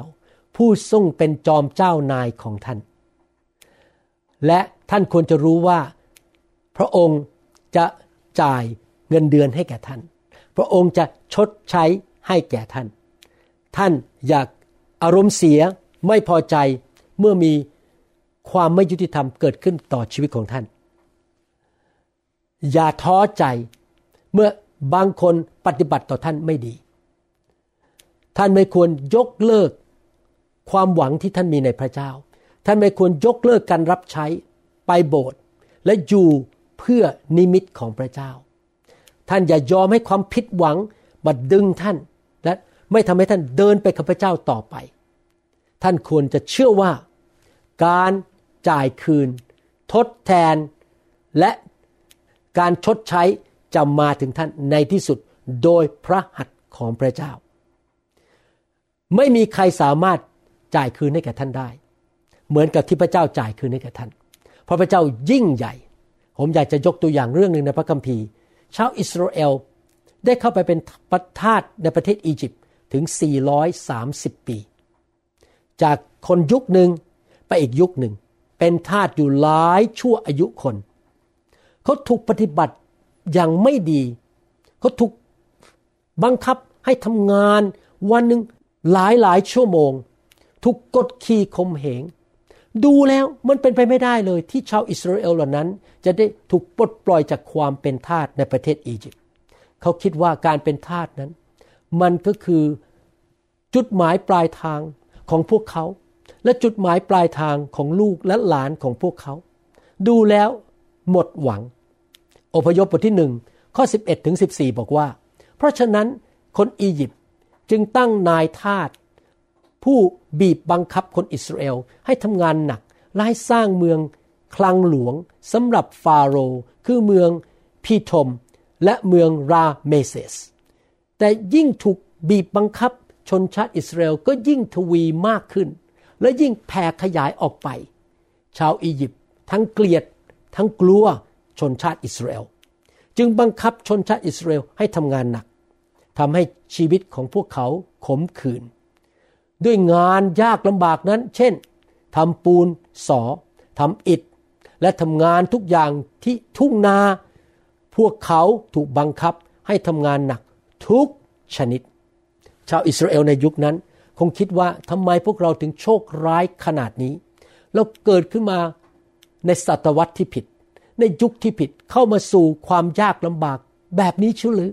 ผู้ทรงเป็นจอมเจ้านายของท่าน และท่านควรจะรู้ว่า พระองค์จะจ่ายเงินเดือนให้แก่ท่าน พระองค์จะชดใช้ให้แก่ท่าน ท่านอยากอารมณ์เสียไม่พอใจเมื่อมีความไม่ยุติธรรมเกิดขึ้นต่อชีวิตของท่าน อย่าท้อใจเมื่อบางคนปฏิบัติต่อท่านไม่ดี ท่านไม่ควรยกเลิกความหวังที่ท่านมีในพระเจ้า ท่านไม่ควรยกเลิกการรับใช้ไปโบสถ์และอยู่เพื่อนิมิตของพระเจ้า ท่านอย่ายอมให้ความผิดหวังมาดึงท่าน และไม่ทำให้ท่านเดินไปกับพระเจ้าต่อไป ท่านควรจะเชื่อว่า การจ่ายคืน ทดแทน และการชดใช้จะมาถึงท่านในที่สุดโดยพระหัตถ์ของพระเจ้า ไม่มีใครสามารถจ่ายคืนให้แก่ท่านได้ เหมือนกับที่พระเจ้าจ่ายคืนให้แก่ท่าน เพราะพระเจ้ายิ่งใหญ่ ผมอยากจะยกตัวอย่างเรื่องหนึ่งในพระคัมภีร์ ชาวอิสราเอลได้เข้าไปเป็นประทาสในประเทศอียิปต์ถึง 430 ปี จากคนยุคหนึ่งไปอีกยุคหนึ่ง เป็นทาสอยู่หลายชั่วอายุคน เขาถูกปฏิบัติอย่างไม่ดี เขาถูกบังคับให้ทำงานวันหนึ่งหลายหลายชั่วโมง ถูกกดขี่ข่มเหง ดูแล้วมันเป็นไปไม่ได้เลยที่ชาวอิสราเอลเหล่านั้น จะได้ถูกปลดปล่อยจากความเป็นทาสในประเทศอียิปต์เขาคิดว่าการเป็นทาสนั้น มันก็คือจุดหมายปลายทางของพวกเขา และจุดหมายปลายทางของลูกและหลานของพวกเขา ดูแล้วหมดหวัง อพยพบทที่หนึ่งข้อ 11ถึง14 บอกว่า เพราะฉะนั้นคนอียิปต์จึงตั้งนายทาส ผู้บีบบังคับคนอิสราเอลให้ทำงานหนักและให้สร้างเมืองคลังหลวงสำหรับฟาโรห์คือเมืองพีทม และเมืองราเมเซส แต่ยิ่งถูกบีบบังคับชนชาติอิสราเอลก็ยิ่งทวีมากขึ้น และยิ่งแผ่ขยายออกไป ชาวอียิปต์ทั้งเกลียด ทั้งกลัวชนชาติอิสราเอลจึงบังคับชนชาติอิสราเอลให้ทำงานหนักทำให้ชีวิตของพวกเขาขมขื่น ด้วยงานยากลำบากนั้น เช่นทำปูนสอทำอิฐ และทำงานทุกอย่างที่ทุ่งนา พวกเขาถูกบังคับให้ทำงานหนักทุกชนิด ชาวอิสราเอลในยุคนั้น คงคิดว่าทำไมพวกเราถึงโชคร้ายขนาดนี้ เราเกิดขึ้นมาในศตวรรษที่ผิด ในยุคที่ผิดเข้ามาสู่ความยากลำบากแบบนี้ชิวหรือ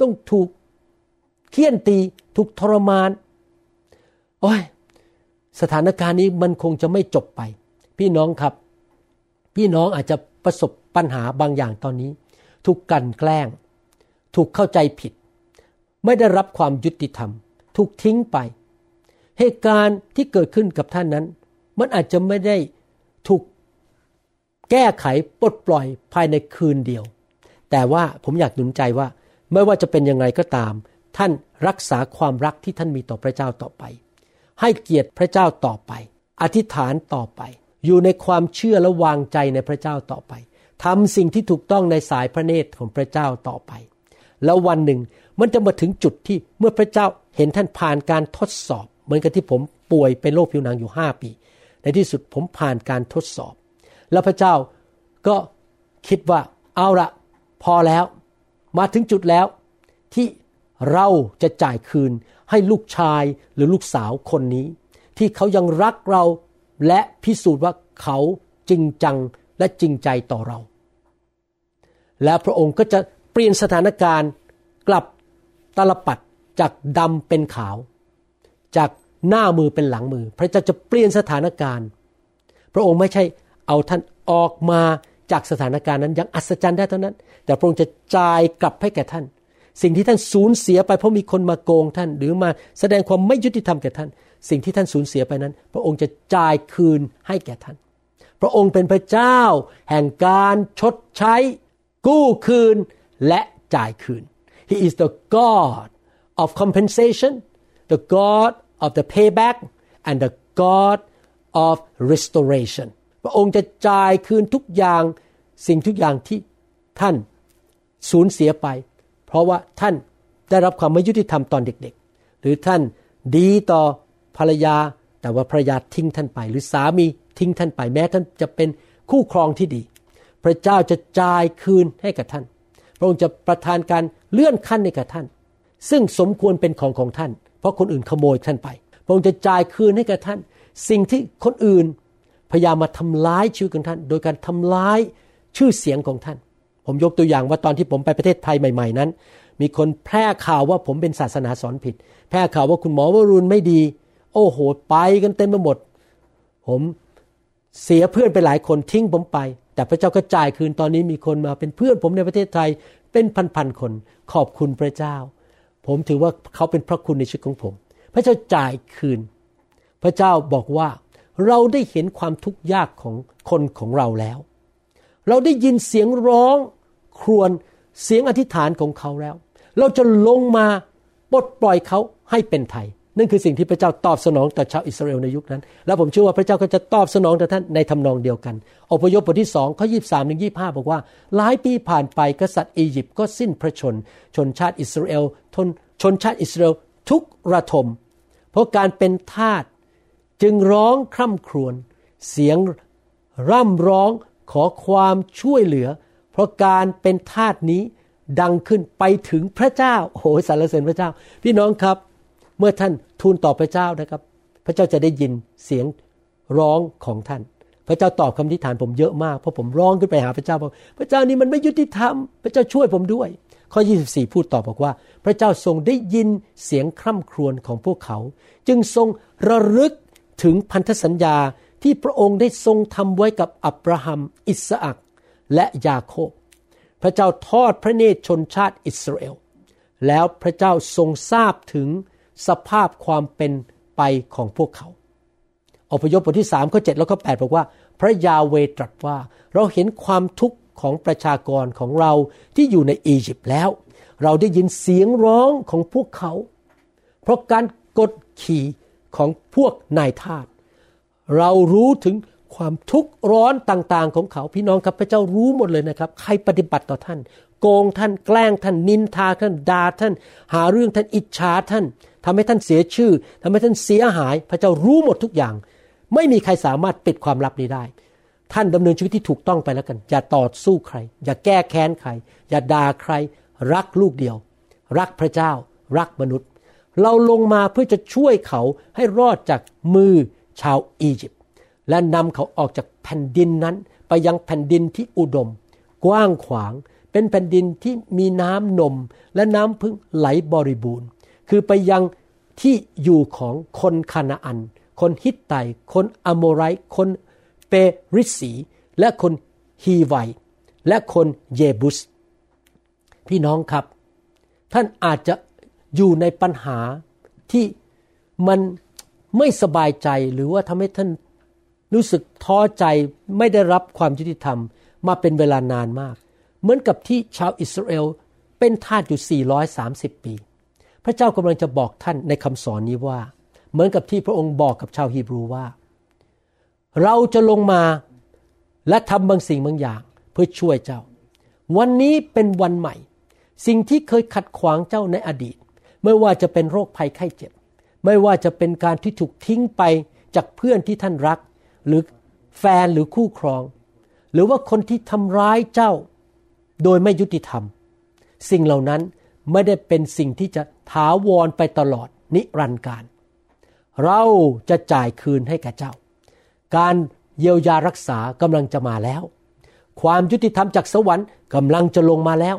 ต้องถูกเคี่ยนตีถูกทรมาน โอ้ยสถานการณ์นี้มันคงจะไม่จบไป พี่น้องครับ พี่น้องอาจจะประสบปัญหาบางอย่างตอนนี้ ถูกกันแกล้ง ถูกเข้าใจผิด ไม่ได้รับความยุติธรรม ถูกทิ้งไป เหตุการณ์ที่เกิดขึ้นกับท่านนั้น มันอาจจะไม่ได้ถูกแก้ไขปลดปล่อยภายในคืนเดียว แต่ว่าผมอยากหนุนใจว่า ไม่ว่าจะเป็นยังไงก็ตาม ท่านรักษาความรักที่ท่านมีต่อพระเจ้าต่อไป ให้เกียรติพระเจ้าต่อไป อธิษฐานต่อไป อยู่ในความเชื่อและวางใจในพระเจ้าต่อไปทำสิ่งที่ถูกต้องในสายพระเนตรของพระเจ้าต่อไป แล้ววันหนึ่งมันจะมาถึงจุดที่เมื่อพระเจ้าเห็นท่านผ่านการทดสอบ เหมือนกับที่ผมป่วยเป็นโรคผิวหนังอยู่ห้าปี ในที่สุดผมผ่านการทดสอบ แล้วพระเจ้าก็คิดว่าเอาละพอแล้ว มาถึงจุดแล้วที่เราจะจ่ายคืน ให้ลูกชายหรือลูกสาวคนนี้ ที่เขายังรักเราและพิสูจน์ว่าเขาจริงจังและจริงใจต่อเรา แล้วพระองค์ก็จะเปลี่ยนสถานการณ์กลับตลปัดจากดำเป็นขาว จากหน้ามือเป็นหลังมือ พระเจ้าจะเปลี่ยนสถานการณ์ พระองค์ไม่ใช่เอาท่านออกมาจากสถานการณ์นั้นยังอัศจรรย์ได้เท่านั้น แต่พระองค์จะจ่ายกลับให้แก่ท่าน สิ่งที่ท่านสูญเสียไปเพราะมีคนมาโกงท่าน หรือมาแสดงความไม่ยุติธรรมแก่ท่าน สิ่งที่ท่านสูญเสียไปนั้น พระองค์จะจ่ายคืนให้แก่ท่าน พระองค์เป็นพระเจ้า แห่งการชดใช้ กู้คืนและจ่ายคืน He is the God of compensation the God of the payback and the God of restoration พระองค์จะจ่ายคืนทุกอย่างสิ่งทุกอย่างที่ท่านสูญเสียไป เพราะว่าท่านได้รับความไม่ยุติธรรมตอนเด็กๆ หรือท่านดีต่อภรรยา แต่ว่าภรรยาทิ้งท่านไป หรือสามีทิ้งท่านไปแม้ท่านจะเป็นคู่ครองที่ดี พระเจ้าจะจ่ายคืนให้กับท่าน พระองค์จะประทานการเลื่อนขั้นให้กับท่าน ซึ่งสมควรเป็นของของท่าน เพราะคนอื่นขโมยท่านไป พระองค์จะจ่ายคืนให้กับท่าน สิ่งที่คนอื่นพยายามมาทำร้ายชีวิตของท่าน โดยการทำร้ายชื่อเสียงของท่าน ผมยกตัวอย่างว่าตอนที่ผมไปประเทศไทยใหม่ ๆ นั้น มีคนแพร่ข่าวว่าผมเป็นศาสนาสอนผิด แพร่ข่าวว่าคุณหมอวรุณไม่ดี โอ้โห ไปกันเต็มไปหมด ผมเสียเพื่อนไปหลายคนทิ้งผมไป แต่พระเจ้าก็จ่ายคืนตอนนี้มีคนมาเป็นเพื่อนผมในประเทศไทยเป็นพันๆคนขอบคุณพระเจ้า ผมถือว่าเขาเป็นพระคุณในชีวิตของผม พระเจ้าจ่ายคืน พระเจ้าบอกว่าเราได้เห็นความทุกข์ยากของคนของเราแล้ว เราได้ยินเสียงร้อง ครวญเสียงอธิษฐานของเขาแล้ว เราจะลงมาปลดปล่อยเขาให้เป็นไทย นั่นคือสิ่งที่พระเจ้าตอบสนองต่อชาวอิสราเอลในยุคนั้น แล้วผมเชื่อว่าพระเจ้าก็จะตอบสนองต่อท่านในทำนองเดียวกัน อพยพบทที่สองข้อยี่สามถึงยี่ห้าบอกว่า หลายปีผ่านไปกษัตริย์อียิปต์ก็สิ้นพระชน ชนชาติอิสราเอลทนชนชาติอิสราเอลทุกระทม เพราะการเป็นทาสจึงร้องคร่ำครวญเสียงร่ำร้องขอความช่วยเหลือ เพราะการเป็นทาสนี้ดังขึ้นไปถึงพระเจ้าโอ้โหสรรเสริญพระเจ้า พี่น้องครับ เมื่อท่านทูลต่อพระเจ้านะครับ พระเจ้าจะได้ยินเสียงร้องของท่าน พระเจ้าตอบคำทิฐานผมเยอะมากเพราะผมร้องขึ้นไปหาพระเจ้าบอกพระเจ้านี่มันไม่ยุติธรรม พระเจ้าช่วยผมด้วย ข้อ 24 พูดต่อบอกว่า พระเจ้าทรงได้ยินเสียงคร่ำครวญของพวกเขา จึงทรงระลึกถึงพันธสัญญาที่พระองค์ได้ทรงทำไว้กับอับราฮัม อิสอัก และยาโคบ พระเจ้าทอดพระเนตรชนชาติอิสราเอล แล้วพระเจ้าทรงทราบถึงสภาพความเป็นไปของพวกเขา อพยพบทที่3ข้อ7แล้วก็8บอกว่า พระยาเวตรัสว่า เราเห็นความทุกข์ของประชากรของเราที่อยู่ในอียิปต์แล้ว เราได้ยินเสียงร้องของพวกเขา เพราะการกดขี่ของพวกนายทาส เรารู้ถึง ความทุกข์ร้อนต่างๆ ของเขาพี่น้องครับพระเจ้ารู้หมดเลยนะครับ ใครปฏิบัติต่อท่าน โกงท่านแกล้งท่านนินทาท่านด่าท่าน หาเรื่องท่านอิจฉาท่านทำให้ท่านเสียชื่อทำให้ท่านเสียหาย พระเจ้ารู้หมดทุกอย่าง ไม่มีใครสามารถปิดความลับนี้ได้ ท่านดำเนินชีวิตที่ถูกต้องไปแล้วกัน อย่าต่อสู้ใคร อย่าแก้แค้นใคร อย่าด่าใคร รักลูกเดียว รักพระเจ้า รักมนุษย์ เราลงมาเพื่อจะช่วยเขาให้รอดจากมือชาวอียิปต์ และนำเขาออกจากแผ่นดินนั้น ไปยังแผ่นดินที่อุดม กว้างขวางเป็นแผ่นดินที่มีน้ำนมและน้ำพึ่งไหลบริบูรณ์ คือไปยังที่อยู่ของคนคานาอัน คนฮิตไต คนอโมไรคนเปริสีและคนฮีไวและคนเยบุส พี่น้องครับ ท่านอาจจะอยู่ในปัญหาที่มันไม่สบายใจหรือว่าทำให้ท่าน รู้สึกท้อใจไม่ได้รับความยุติธรรมมาเป็นเวลานานมาก เหมือนกับที่ชาวอิสราเอลเป็นทาสอยู่ 430 ปี พระเจ้ากำลังจะบอกท่านในคำสอนนี้ว่า เหมือนกับที่พระองค์บอกกับชาวฮีบรูว่า เราจะลงมาและทำบางสิ่งบางอย่างเพื่อช่วยเจ้า วันนี้เป็นวันใหม่ สิ่งที่เคยขัดขวางเจ้าในอดีต ไม่ว่าจะเป็นโรคภัยไข้เจ็บ ไม่ว่าจะเป็นการที่ถูกทิ้งไปจากเพื่อนที่ท่านรัก หรือแฟนหรือคู่ครอง หรือว่าคนที่ทำร้ายเจ้าโดยไม่ยุติธรรม สิ่งเหล่านั้นไม่ได้เป็นสิ่งที่จะถาวรไปตลอดนิรันดร์การ เราจะจ่ายคืนให้แก่เจ้า การเยียวยารักษากำลังจะมาแล้ว ความยุติธรรมจากสวรรค์กำลังจะลงมาแล้ว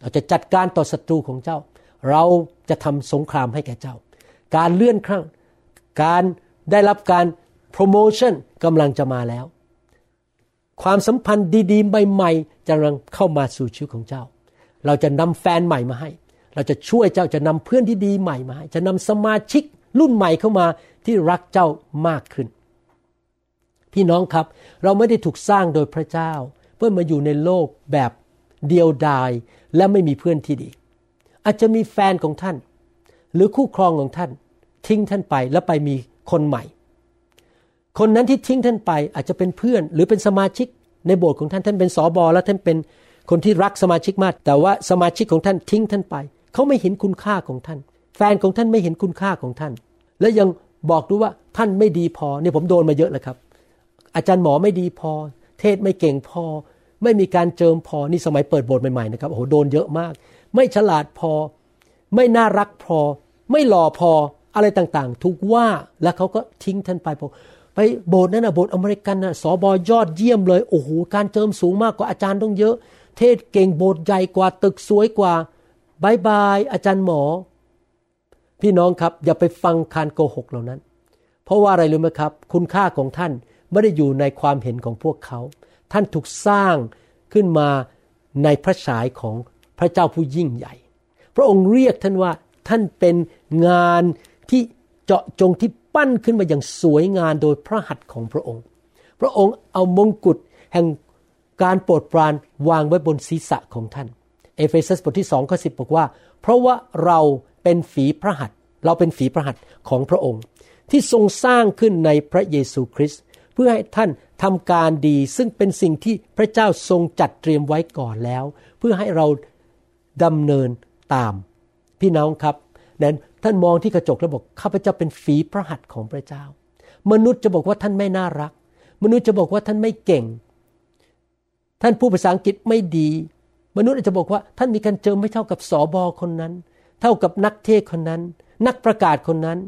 เราจะจัดการต่อศัตรูของเจ้า เราจะทำสงครามให้แก่เจ้า การเลื่อนครั้ง การได้รับการ โปรโมชั่นกำลังจะมาแล้ว ความสัมพันธ์ดีๆ ใหม่ๆจะกำลังเข้ามาสู่ชีวิตของเจ้า เราจะนำแฟนใหม่มาให้ เราจะช่วยเจ้าจะนำเพื่อนที่ดีใหม่มาให้ จะนำสมาชิกรุ่นใหม่เข้ามาที่รักเจ้ามากขึ้น พี่น้องครับ เราไม่ได้ถูกสร้างโดยพระเจ้า เพื่อมาอยู่ในโลกแบบเดียวดายและไม่มีเพื่อนที่ดี อาจจะมีแฟนของท่าน หรือคู่ครองของท่าน ทิ้งท่านไปแล้วไปมีคนใหม่ คนนั้นที่ทิ้งท่านไปอาจจะเป็นเพื่อน หรือเป็นสมาชิกในโบสถ์ของท่านท่านเป็นสอบอแล้วท่านเป็นคนที่รักสมาชิกมาก แต่ว่าสมาชิกของท่านทิ้งท่านไป เขาไม่เห็นคุณค่าของท่าน แฟนของท่านไม่เห็นคุณค่าของท่าน และยังบอกดูว่าท่านไม่ดีพอเนี่ยผมโดนมาเยอะเลยครับ อาจารย์หมอไม่ดีพอ เทศน์ไม่เก่งพอ ไม่มีการเจิมพอนี่สมัยเปิดโบสถ์ใหม่ๆนะครับโอ้โหโดนเยอะมาก ไม่ฉลาดพอ ไม่น่ารักพอ ไม่หล่อพออะไรต่างๆถูกว่าแล้วเขาก็ทิ้งท่านไปพอ ไปโบสถ์นั่นนะโบสถ์อเมริกันนะสุดยอดเยี่ยมเลยโอ้โหการเจิมสูงมากกว่าอาจารย์ต้องเยอะ เทศน์เก่งโบสถ์ใหญ่กว่าตึกสวยกว่า bye bye อาจารย์หมอ พี่น้องครับอย่าไปฟังการโกหกเหล่านั้น เพราะว่าอะไรรู้ไหมครับ คุณค่าของท่านไม่ได้อยู่ในความเห็นของพวกเขา ท่านถูกสร้างขึ้นมาในพระฉายของพระเจ้าผู้ยิ่งใหญ่ พระองค์เรียกท่านว่าท่านเป็นงานที่ เจาะจงที่ปั้นขึ้นมาอย่างสวยงามโดยพระหัตถ์ของพระองค์ พระองค์เอามงกุฎแห่งการโปรดปรานวางไว้บนศีรษะของท่าน เอเฟซัสบทที่สองข้อสิบอกว่า เพราะว่าเราเป็นฝีพระหัตถ์เราเป็นฝีพระหัตถ์ของพระองค์ ที่ทรงสร้างขึ้นในพระเยซูคริสต์เพื่อให้ท่านทำการดีซึ่งเป็นสิ่งที่พระเจ้าทรงจัดเตรียมไว้ก่อนแล้ว เพื่อให้เราดำเนินตาม พี่น้องครับนั้น ท่านมองที่กระจกแล้วบอกข้าพเจ้าเป็นฝีพระหัตถ์ของพระเจ้า มนุษย์จะบอกว่าท่านไม่น่ารัก มนุษย์จะบอกว่าท่านไม่เก่ง ท่านผู้ภาษาอังกฤษไม่ดี มนุษย์อาจจะบอกว่าท่านมีการเจอไม่เท่ากับสอบอคนนั้น เท่ากับนักเทศคนนั้น นักประกาศคนนั้น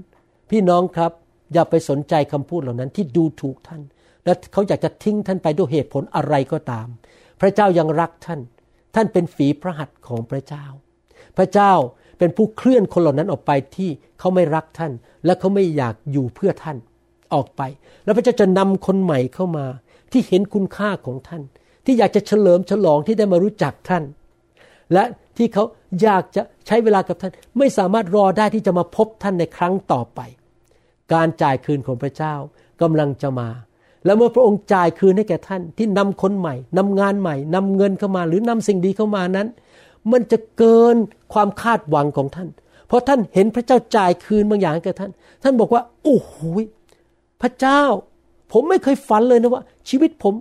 พี่น้องครับอย่าไปสนใจคำพูดเหล่านั้นที่ดูถูกท่าน และเขาอยากจะทิ้งท่านไปด้วยเหตุผลอะไรก็ตาม พระเจ้ายังรักท่าน ท่านเป็นฝีพระหัตถ์ของพระเจ้า พระเจ้า เป็นผู้เคลื่อนคนเหล่านั้นออกไปที่เขาไม่รักท่าน และเขาไม่อยากอยู่เพื่อท่านออกไป แล้วพระเจ้าจะนำคนใหม่เข้ามา ที่เห็นคุณค่าของท่าน ที่อยากจะเฉลิมฉลองที่ได้มารู้จักท่าน และที่เขาอยากจะใช้เวลากับท่าน ไม่สามารถรอได้ที่จะมาพบท่านในครั้งต่อไป การจ่ายคืนของพระเจ้ากำลังจะมาแล้วเมื่อพระองค์จ่ายคืนให้แก่ท่านที่นำคนใหม่นำงานใหม่นำเงินเข้ามา หรือนำสิ่งดีเข้ามานั้น มันจะเกินความคาดหวังของท่าน เพราะท่านเห็นพระเจ้าจ่ายคืนบางอย่างให้แก่ท่าน ท่านบอกว่า โอ้โหพระเจ้า ผมไม่เคยฝันเลยนะว่า ชีวิตผม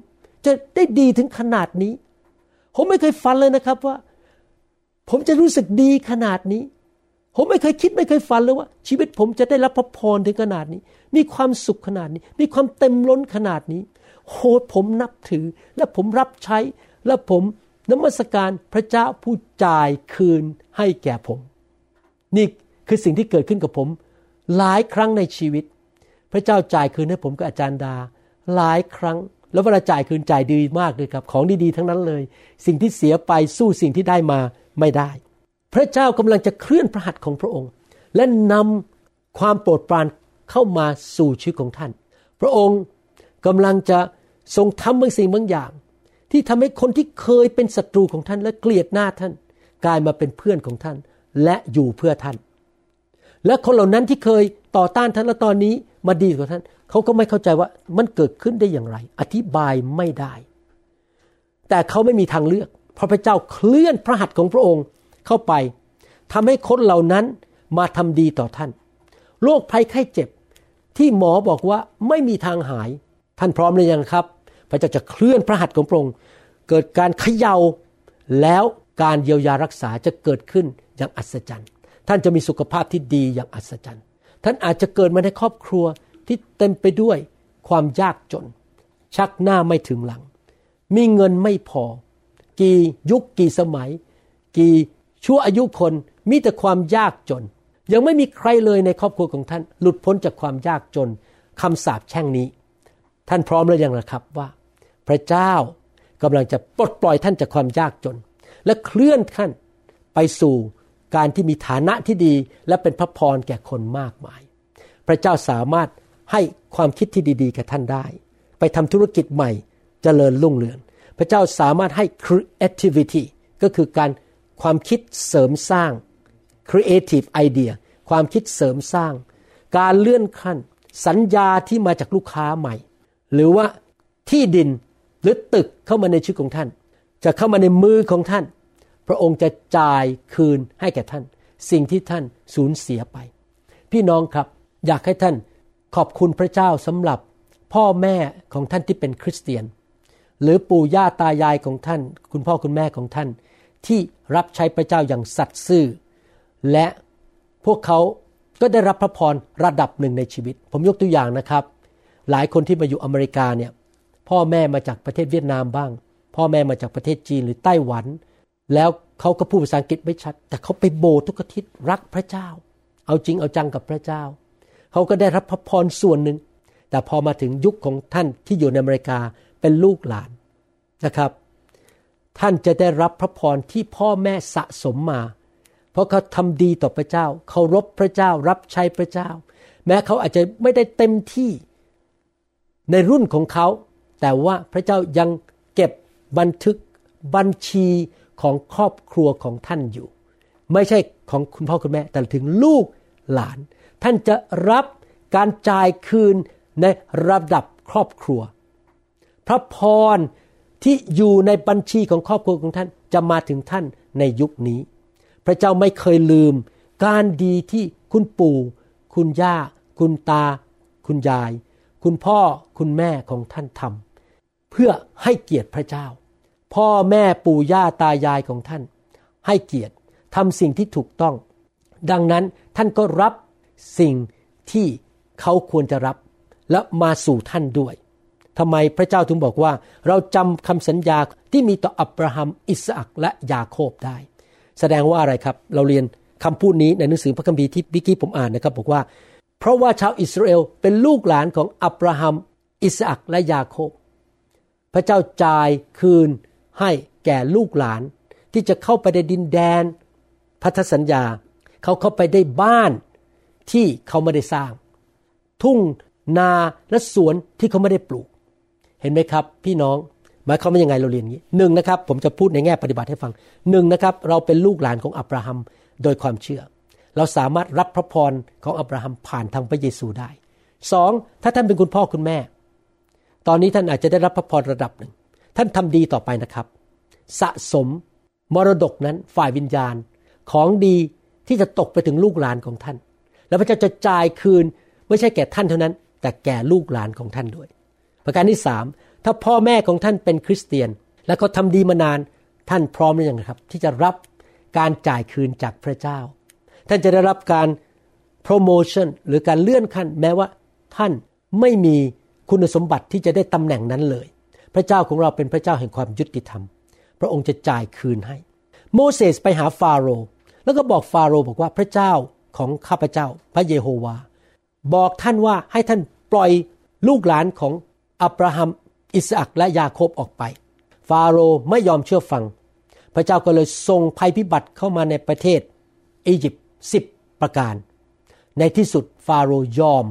จะได้ดีถึงขนาดนี้ ผมไม่เคยฝันเลยนะครับว่า ผมจะรู้สึกดีขนาดนี้ ผมไม่เคยคิดไม่เคยฝันเลยว่า ชีวิตผมจะได้รับพระพรถึงขนาดนี้ มีความสุขขนาดนี้ มีความเต็มล้นขนาดนี้โหผมนับถือและผมรับใช้และผม นมัสการพระเจ้าผู้จ่ายคืนให้แก่ผม นี่คือสิ่งที่เกิดขึ้นกับผม หลายครั้งในชีวิต พระเจ้าจ่ายคืนให้ผมกับอาจารย์ดา หลายครั้ง แล้วเวลาจ่ายคืนจ่ายดีมากเลยครับ ของดีๆทั้งนั้นเลย สิ่งที่เสียไปสู้สิ่งที่ได้มาไม่ได้ พระเจ้ากำลังจะเคลื่อนพระหัตถ์ของพระองค์ และนำความโปรดปรานเข้ามาสู่ชีวิตของท่าน พระองค์กำลังจะทรงทำบางสิ่งบางอย่าง ที่ทำให้คนที่เคยเป็นศัตรูของท่านและเกลียดหน้าท่าน กลายมาเป็นเพื่อนของท่านและอยู่เพื่อท่าน และคนเหล่านั้นที่เคยต่อต้านท่านและตอนนี้มาดีกว่าท่าน เขาก็ไม่เข้าใจว่ามันเกิดขึ้นได้อย่างไร อธิบายไม่ได้ แต่เขาไม่มีทางเลือก เพราะพระเจ้าเคลื่อนพระหัตถ์ของพระองค์เข้าไปทำให้คนเหล่านั้นมาทำดีต่อท่าน โรคภัยไข้เจ็บ ที่หมอบอกว่าไม่มีทางหาย ท่านพร้อมหรือยังครับ พระเจ้าจะเคลื่อนพระหัตถ์ของพระองค์เกิดการเขยา่าแล้วการเยียวยารักษาจะเกิดขึ้นอย่างอัศจรรย์ ท่านจะมีสุขภาพที่ดีอย่างอัศจรรย์ ท่านอาจจะเกิดมาในครอบครัวที่เต็มไปด้วยความยากจน ชักหน้าไม่ถึงหลัง มีเงินไม่พอ กี่ยุคกี่สมัย กี่ชั่วอายุคนมีแต่ความยากจน ยังไม่มีใครเลยในครอบครัวของท่าน หลุดพ้นจากความยากจนคำสาปแช่งนี้ ท่านพร้อมแล้วยังล่ะครับว่า พระเจ้ากำลังจะปลดปล่อยท่านจากความยากจน และเคลื่อนท่านไปสู่การที่มีฐานะที่ดีและเป็นพระพรแก่คนมากมาย พระเจ้าสามารถให้ความคิดที่ดีๆแก่ท่านได้ ไปทำธุรกิจใหม่จเจริญรุ่งเรือง พระเจ้าสามารถให้ creativity ก็คือการความคิดเสริมสร้าง creative idea ความคิดเสริมสร้าง การเลื่อนขั้น สัญญาที่มาจากลูกค้าใหม่ หรือว่าที่ดิน หรือตึกเข้ามาในชีวิตของท่าน จะเข้ามาในมือของท่าน พระองค์จะจ่ายคืนให้แก่ท่าน สิ่งที่ท่านสูญเสียไป พี่น้องครับอยากให้ท่านขอบคุณพระเจ้าสำหรับพ่อแม่ของท่านที่เป็นคริสเตียน หรือปู่ย่าตายายของท่าน คุณพ่อคุณแม่ของท่าน ที่รับใช้พระเจ้าอย่างสัตย์ซื่อ และพวกเขาก็ได้รับพระพรระดับหนึ่งในชีวิต ผมยกตัวอย่างนะครับ หลายคนที่มาอยู่อเมริกาเนี่ย พ่อแม่มาจากประเทศเวียดนามบ้าง พ่อแม่มาจากประเทศจีนหรือไต้หวัน แล้วเขาก็พูดภาษาอังกฤษไม่ชัด แต่เขาไปโบสถ์ทุกอาทิตย์รักพระเจ้า เอาจริงเอาจังกับพระเจ้า เขาก็ได้รับพระพรส่วนหนึ่ง แต่พอมาถึงยุคของท่านที่อยู่ในอเมริกาเป็นลูกหลานนะครับ ท่านจะได้รับพระพรที่พ่อแม่สะสมมา เพราะเขาทำดีต่อพระเจ้าเคารพพระเจ้ารับใช้พระเจ้า แม้เขาอาจจะไม่ได้เต็มที่ในรุ่นของเขา แต่ว่าพระเจ้ายังเก็บบันทึกบัญชีของครอบครัวของท่านอยู่ ไม่ใช่ของคุณพ่อคุณแม่ แต่ถึงลูกหลาน ท่านจะรับการจ่ายคืนในระดับครอบครัว พระพรที่อยู่ในบัญชีของครอบครัวของท่านจะมาถึงท่านในยุคนี้ พระเจ้าไม่เคยลืม การดีที่คุณปู่ คุณย่า คุณตา คุณยาย คุณพ่อคุณแม่ของท่านทำ พื่อให้เกียรติพระเจ้า พ่อแม่ปู่ย่าตายายของท่าน ให้เกียรติทำสิ่งที่ถูกต้อง ดังนั้นท่านก็รับสิ่งที่เขาควรจะรับ และมาสู่ท่านด้วยทำไมพระเจ้าถึงบอกว่า เราจำคำสัญญาที่มีต่ออับราฮัมอิสอักและยาโคบได้ แสดงว่าอะไรครับ เราเรียนคำพูดนี้ในหนังสือพระคัมภีร์ที่วิกี้ผมอ่านนะครับ บอกว่า เพราะว่าชาวอิสราเอลเป็นลูกหลานของอับราฮัมอิสอักและยาโคบ พระเจ้าจ่ายคืนให้แก่ลูกหลาน ที่จะเข้าไปในดินแดน พันธสัญญา เขาเข้าไปได้บ้านที่เขาไม่ได้สร้าง ทุ่งนาและสวนที่เขาไม่ได้ปลูก เห็นไหมครับ พี่น้องหมายความว่ายังไงเราเรียนอย่างนี้หนึ่งนะครับ ผมจะพูดในแง่ปฏิบัติให้ฟังหนึ่งนะครับ เราเป็นลูกหลานของอับราฮัมโดยความเชื่อ เราสามารถรับพระพรของอับราฮัมผ่านทางพระเยซูได้สองถ้าท่านเป็นคุณพ่อคุณแม่ ตอนนี้ท่านอาจจะได้รับพระพรระดับหนึ่ง ท่านทำดีต่อไปนะครับ สะสมมรดกนั้นฝ่ายวิญญาณของดีที่จะตกไปถึงลูกหลานของท่าน แล้วพระเจ้าจะจ่ายคืนไม่ใช่แก่ท่านเท่านั้น แต่แก่ลูกหลานของท่านด้วย ประการที่สามถ้าพ่อแม่ของท่านเป็นคริสเตียน และเขาทาดีมานานท่านพร้อมหรือยังครับ ที่จะรับการจ่ายคืนจากพระเจ้า ท่านจะได้รับการโปรโมชั่นหรือการเลื่อนขั้นแม้ว่าท่านไม่มี คุณสมบัติที่จะได้ตำแหน่งนั้นเลย พระเจ้าของเราเป็นพระเจ้าแห่งความยุติธรรม พระองค์จะจ่ายคืนให้ โมเสสไปหาฟาโรห์แล้วก็บอกฟาโรห์บอกว่าพระเจ้าของข้าพเจ้า พระเยโฮวา บอกท่านว่าให้ท่านปล่อยลูกหลานของอับราฮัมอิสอักและยาโคบออกไป ฟาโรห์ไม่ยอมเชื่อฟัง พระเจ้าก็เลยส่งภัยพิบัติเข้ามาในประเทศอียิปต์สิบประการ ในที่สุดฟาโรห์ยอม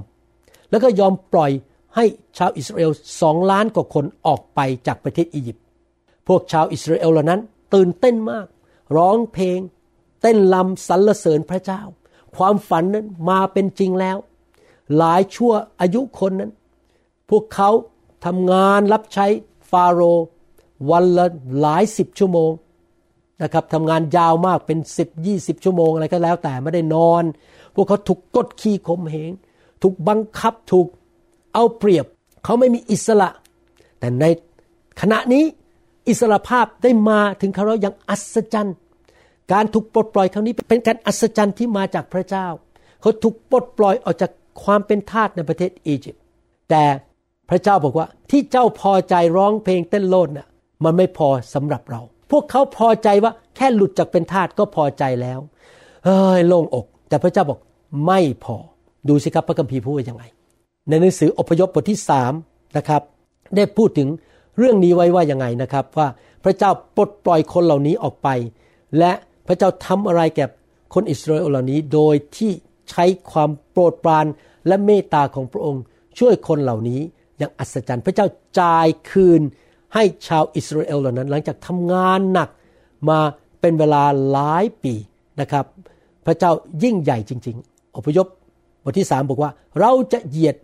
แล้วก็ยอมปล่อย ให้ชาวอิสราเอลสองล้านกว่าคนออกไปจากประเทศอียิปต์ พวกชาวอิสราเอลเหล่านั้น ตื่นเต้นมาก ร้องเพลง เต้นลำสรรเสริญพระเจ้า ความฝันนั้นมาเป็นจริงแล้ว หลายชั่วอายุคนนั้น พวกเขาทำงานรับใช้ฟาโรห์วันละหลายสิบชั่วโมงนะครับทำงานยาวมากเป็นสิบยี่สิบชั่วโมงอะไรก็แล้วแต่ไม่ได้นอน พวกเขาถูกกดขี่ข่มเหง ถูกบังคับถูก เอาเปรียบ เขาไม่มีอิสระ แต่ในขณะนี้อิสระภาพได้มาถึงเขาเราอย่างอัศจรรย์ การถูกปลดปล่อยครั้งนี้เป็นการอัศจรรย์ที่มาจากพระเจ้า เขาถูกปลดปล่อยออกจากความเป็นทาสในประเทศอียิปต์แต่พระเจ้าบอกว่าที่เจ้าพอใจร้องเพลงเต้นโลดน่ะมันไม่พอสำหรับเรา พวกเขาพอใจว่าแค่หลุดจากเป็นทาสก็พอใจแล้วเฮ้ยโล่งอก แต่พระเจ้าบอกไม่พอ ดูสิครับพระคัมภีร์พูดว่ายังไง ในหนังสืออพยพบทที่สามนะครับ ได้พูดถึงเรื่องนี้ไว้ว่ายังไงนะครับ ว่าพระเจ้าปลดปล่อยคนเหล่านี้ออกไป และพระเจ้าทำอะไรแก่คนอิสราเอลเหล่านี้ โดยที่ใช้ความโปรดปรานและเมตตาของพระองค์ ช่วยคนเหล่านี้อย่างอัศจรรย์ พระเจ้าจ่ายคืนให้ชาวอิสราเอลเหล่านั้น หลังจากทำงานหนักมาเป็นเวลาหลายปีนะครับ พระเจ้ายิ่งใหญ่จริง ๆ อพยพบทที่สามบอกว่า เราจะเหยียด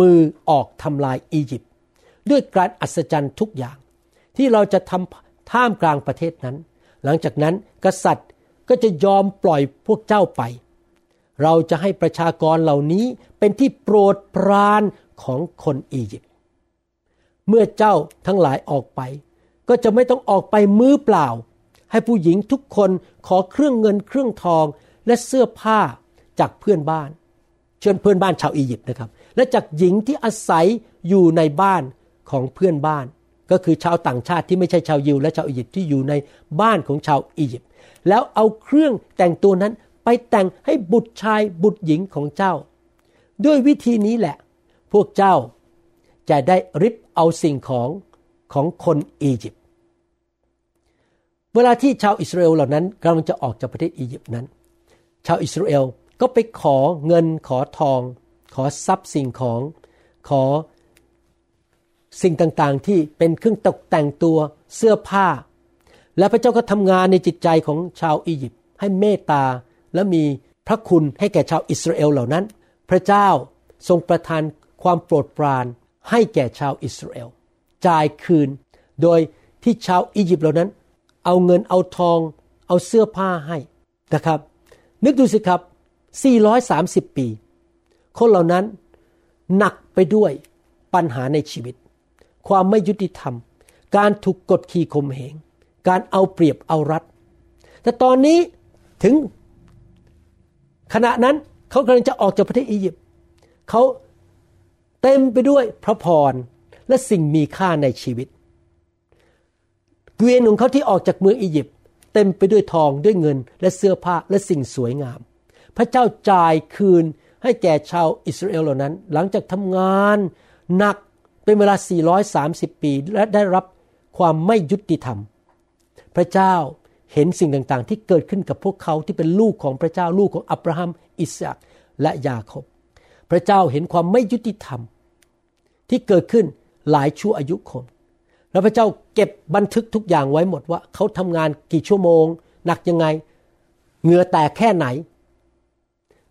มือออกทำลายอียิปต์ ด้วยการอัศจรรย์ทุกอย่าง ที่เราจะทำท่ามกลางประเทศนั้น หลังจากนั้นกษัตริย์ก็จะยอมปล่อยพวกเจ้าไป เราจะให้ประชากรเหล่านี้เป็นที่โปรดปรานของคนอียิปต์ เมื่อเจ้าทั้งหลายออกไป ก็จะไม่ต้องออกไปมือเปล่า ให้ผู้หญิงทุกคนขอเครื่องเงินเครื่องทองและเสื้อผ้าจากเพื่อนบ้าน เชิญเพื่อนบ้านชาวอียิปต์นะครับ และจากหญิงที่อาศัยอยู่ในบ้านของเพื่อนบ้าน ก็คือชาวต่างชาติที่ไม่ใช่ชาวยิว และชาวอียิปต์ที่อยู่ในบ้านของชาวอียิปต์แล้วเอาเครื่องแต่งตัวนั้นไปแต่งให้บุตรชายบุตรหญิงของเจ้า ด้วยวิธีนี้แหละ พวกเจ้าจะได้ริบเอาสิ่งของของคนอียิปต์เวลาที่ชาวอิสราเอลเหล่านั้นกำลังจะออกจากประเทศอียิปต์นั้น ชาวอิสราเอลก็ไปขอเงินขอทอง ขอทรัพย์สิ่งของขอสิ่งต่างๆที่เป็นเครื่องตกแต่งตัวเสื้อผ้า และพระเจ้าก็ทำงานในจิตใจของชาวอียิปต์ให้เมตตาและมีพระคุณให้แก่ชาวอิสราเอลเหล่านั้น พระเจ้าทรงประทานความโปรดปรานให้แก่ชาวอิสราเอลจ่ายคืน โดยที่ชาวอียิปต์เหล่านั้น เอาเงินเอาทอง เอาเสื้อผ้าให้นะครับ นึกดูสิครับ 430 ปี คนเหล่านั้นหนักไปด้วยปัญหาในชีวิต ความไม่ยุติธรรม การถูกกดขี่ข่มเหง การเอาเปรียบเอารัด แต่ตอนนี้ถึงขณะนั้นเขากำลังจะออกจากประเทศอียิปต์เขาเต็มไปด้วยพระพรและสิ่งมีค่าในชีวิต เกวียนของเขาที่ออกจากเมืองอียิปต์เต็มไปด้วยทองด้วยเงินและเสื้อผ้าและสิ่งสวยงาม พระเจ้าจ่ายคืน ให้แก่ชาวอิสราเอลเหล่านั้น หลังจากทำงานหนักเป็นเวลา 430 ปี และได้รับความไม่ยุติธรรม พระเจ้าเห็นสิ่งต่างๆ ที่เกิดขึ้นกับพวกเขาที่เป็นลูกของพระเจ้าลูกของอับราฮัม อิสอักและยาโคบ พระเจ้าเห็นความไม่ยุติธรรม ที่เกิดขึ้นหลายชั่วอายุคนแล้วพระเจ้าเก็บบันทึกทุกอย่างไว้หมดว่า เขาทำงานกี่ชั่วโมง หนักยังไงเหงื่อแตกแค่ไหน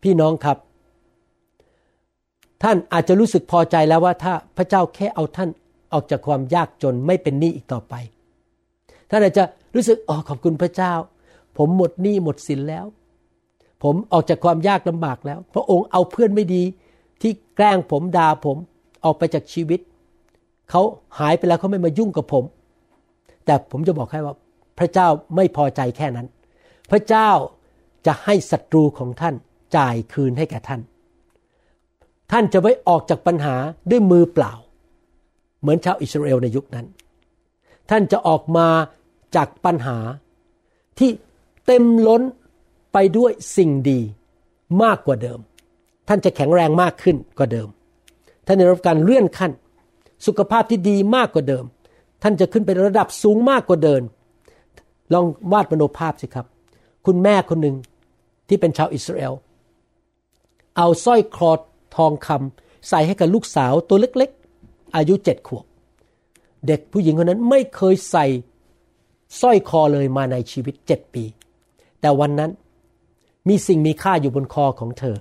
พี่น้องครับ ท่านอาจจะรู้สึกพอใจแล้วว่าถ้าพระเจ้าแค่เอาท่านออกจากความยากจนไม่เป็นหนี้อีกต่อไป ท่านอาจจะรู้สึกอ๋อขอบคุณพระเจ้า ผมหมดหนี้หมดสินแล้ว ผมออกจากความยากลำบากแล้ว พระองค์เอาเพื่อนไม่ดีที่แกล้งผมด่าผมออกไปจากชีวิต เขาหายไปแล้วเขาไม่มายุ่งกับผม แต่ผมจะบอกให้ว่าพระเจ้าไม่พอใจแค่นั้น พระเจ้าจะให้ศัตรูของท่านจ่ายคืนให้แก่ท่าน ท่านจะไม่ออกจากปัญหาด้วยมือเปล่า เหมือนชาวอิสราเอลในยุคนั้น ท่านจะออกมาจากปัญหาที่เต็มล้นไปด้วยสิ่งดีมากกว่าเดิม ท่านจะแข็งแรงมากขึ้นกว่าเดิม ท่านได้รับการเลื่อนขั้น สุขภาพที่ดีมากกว่าเดิม ท่านจะขึ้นไประดับสูงมากกว่าเดิม ลองวาดมโนภาพสิครับ คุณแม่คนหนึ่งที่เป็นชาวอิสราเอล เอาสร้อยคอ ทองคำใส่ให้กับลูกสาวตัวเล็กๆ อายุเจ็ดขวบ เด็กผู้หญิงคนนั้นไม่เคยใส่สร้อยคอเลยมาในชีวิตเจ็ดปี แต่วันนั้นมีสิ่งมีค่าอยู่บนคอของเธอ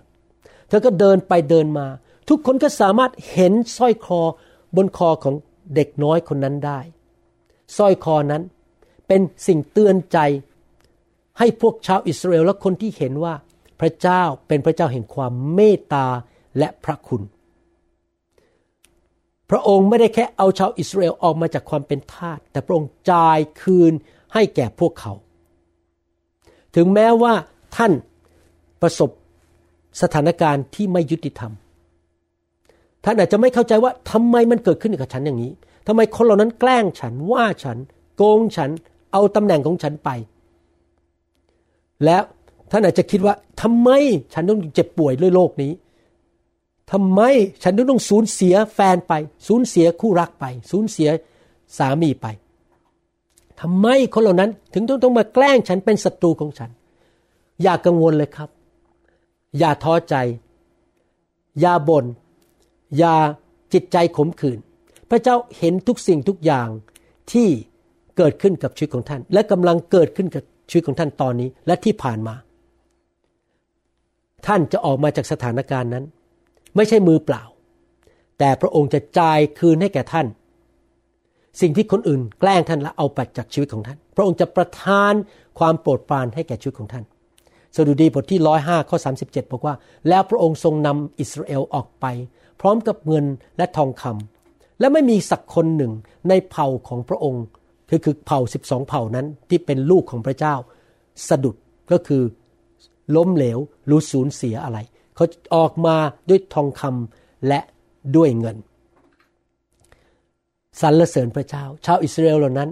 เธอก็เดินไปเดินมา ทุกคนก็สามารถเห็นสร้อยคอบนคอของเด็กน้อยคนนั้นได้สร้อยคอนั้นเป็นสิ่งเตือนใจให้พวกชาวอิสราเอลและคนที่เห็นว่าพระเจ้าเป็นพระเจ้าแห่งความเมตตา และพระคุณ พระองค์ไม่ได้แค่เอาชาวอิสราเอลออกมาจากความเป็นทาสแต่พระองค์จ่ายคืนให้แก่พวกเขา ถึงแม้ว่าท่านประสบสถานการณ์ที่ไม่ยุติธรรม ท่านอาจจะไม่เข้าใจว่าทำไมมันเกิดขึ้นกับฉันอย่างนี้ทำไมคนเหล่านั้นแกล้งฉันว่าฉัน โกงฉัน เอาตำแหน่งของฉันไป แล้วท่านอาจจะคิดว่าทำไมฉันต้องเจ็บป่วยด้วยโรคนี้ ทำไมฉันต้องสูญเสียแฟนไป สูญเสียคู่รักไป สูญเสียสามีไปทำไมคนเหล่านั้นถึงต้องต้องมาแกล้งฉันเป็นศัตรูของฉัน อย่ากังวลเลยครับ อย่าท้อใจ อย่าบน่นอย่าจิตใจขมขื่นพระเจ้าเห็นทุกสิ่งทุกอย่างที่เกิดขึ้นกับชีวิตของท่าน และกำลังเกิดขึ้นกับชีวิตของท่านตอนนี้และที่ผ่านมา ท่านจะออกมาจากสถานการณ์นั้น ไม่ใช่มือเปล่า แต่พระองค์จะจ่ายคืนให้แก่ท่าน สิ่งที่คนอื่นแกล้งท่านและเอาไปจากชีวิตของท่าน พระองค์จะประทานความโปรดปรานให้แก่ชีวิตของท่านสดุดีบทที่ร้อยห้าข้อสาสิบเจ็ดบอกว่า แล้วพระองค์ทรงนำอิสราเอลออกไป พร้อมกับเงินและทองคำและไม่มีสักคนหนึ่งในเผ่าของพระองค์คือคือเผ่าสิบสองเผ่านั้นที่เป็นลูกของพระเจ้า สะดุดก็คือล้มเหลวรู้สูญเสียอะไร เขาออกมาด้วยทองคำและด้วยเงินสรรเสริญพระเจ้า ชาวอิสราเอลเหล่านั้น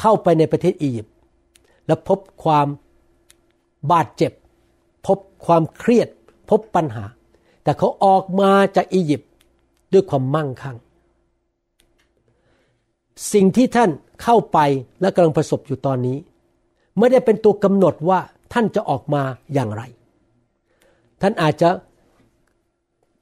เข้าไปในประเทศอียิปต์และพบความบาดเจ็บ พบความเครียด พบปัญหา แต่เขาออกมาจากอียิปต์ด้วยความมั่งคั่ง สิ่งที่ท่านเข้าไปและกำลังประสบอยู่ตอนนี้ ไม่ได้เป็นตัวกำหนดว่าท่านจะออกมาอย่างไร ท่านอาจจะ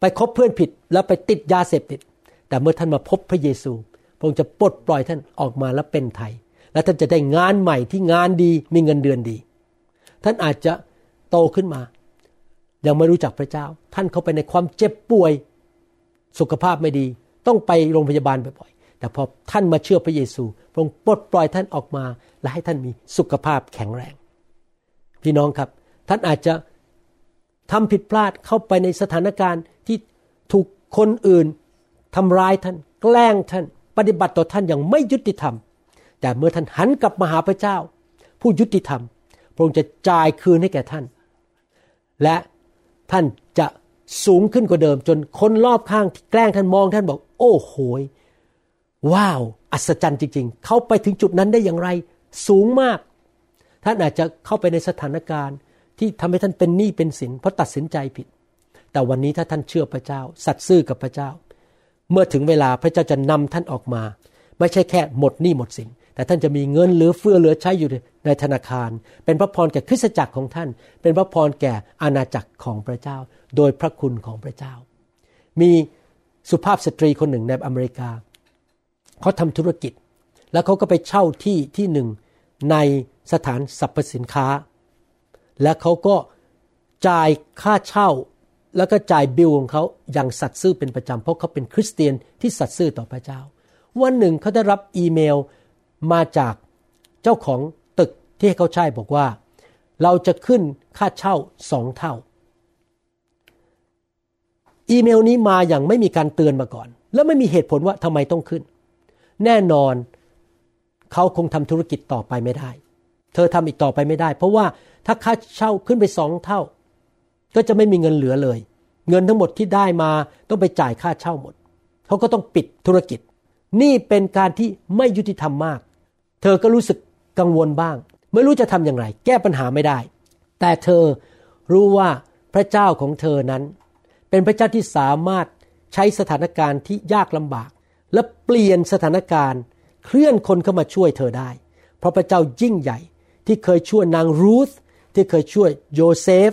ไปคบเพื่อนผิดแล้วไปติดยาเสพติด แต่เมื่อท่านมาพบพระเยซู พระองค์จะปลดปล่อยท่านออกมาแล้วเป็นไทย และท่านจะได้งานใหม่ที่งานดีมีเงินเดือนดี ท่านอาจจะโตขึ้นมา ยังไม่รู้จักพระเจ้า ท่านเข้าไปในความเจ็บป่วย สุขภาพไม่ดี ต้องไปโรงพยาบาลบ่อยๆแต่พอท่านมาเชื่อพระเยซู พระองค์ปลดปล่อยท่านออกมา และให้ท่านมีสุขภาพแข็งแรง พี่น้องครับ ท่านอาจจะ ทำผิดพลาดเข้าไปในสถานการณ์ที่ถูกคนอื่นทำร้ายท่าน แกล้งท่าน ปฏิบัติต่อท่านอย่างไม่ยุติธรรม แต่เมื่อท่านหันกลับมาหาพระเจ้า ผู้ยุติธรรม พระองค์จะจ่ายคืนให้แก่ท่าน และท่านจะสูงขึ้นกว่าเดิม จนคนรอบข้างที่แกล้งท่านมองท่านบอก โอ้โหว้าว อัศจรรย์จริง ๆ เขาไปถึงจุดนั้นได้อย่างไร สูงมาก ท่านอาจจะเข้าไปในสถานการณ์ ที่ทำให้ท่านเป็นหนี้เป็นสินเพราะตัดสินใจผิด แต่วันนี้ถ้าท่านเชื่อพระเจ้า สัตย์ซื่อกับพระเจ้า เมื่อถึงเวลาพระเจ้าจะนำท่านออกมา ไม่ใช่แค่หมดหนี้หมดสินแต่ท่านจะมีเงินเหลือเฟือเหลือใช้อยู่ในธนาคาร เป็นพระพรแก่คริสตจักรของท่าน เป็นพระพรแก่อาณาจักรของพระเจ้า โดยพระคุณของพระเจ้า มีสุภาพสตรีคนหนึ่งในอเมริกาเขาทำธุรกิจ แล้วเขาก็ไปเช่าที่ที่หนึ่งในสถานสรรพสินค้า และเขาก็จ่ายค่าเช่า แล้วก็จ่ายบิลของเขาอย่างสัตย์ซื่อเป็นประจำเพราะเขาเป็นคริสเตียนที่สัตย์ซื่อต่อพระเจ้า วันหนึ่งเขาได้รับอีเมลมาจากเจ้าของตึกที่เขาใช้บอกว่า เราจะขึ้นค่าเช่าสองเท่า อีเมลนี้มาอย่างไม่มีการเตือนมาก่อน แล้วไม่มีเหตุผลว่าทำไมต้องขึ้น แน่นอนเขาคงทำธุรกิจต่อไปไม่ได้ เธอทำอีกต่อไปไม่ได้ เพราะว่า ถ้าค่าเช่าขึ้นไปสองเท่า ก็จะไม่มีเงินเหลือเลย เงินทั้งหมดที่ได้มาต้องไปจ่ายค่าเช่าหมดเขาก็ต้องปิดธุรกิจ นี่เป็นการที่ไม่ยุติธรรมมาก เธอก็รู้สึกกังวลบ้าง ไม่รู้จะทำอย่างไร แก้ปัญหาไม่ได้ แต่เธอรู้ว่าพระเจ้าของเธอนั้น เป็นพระเจ้าที่สามารถใช้สถานการณ์ที่ยากลำบาก และเปลี่ยนสถานการณ์เคลื่อนคนเข้ามาช่วยเธอได้ เพราะพระเจ้ายิ่งใหญ่ที่เคยช่วยนางรูธ ที่เคยช่วยโยเซฟ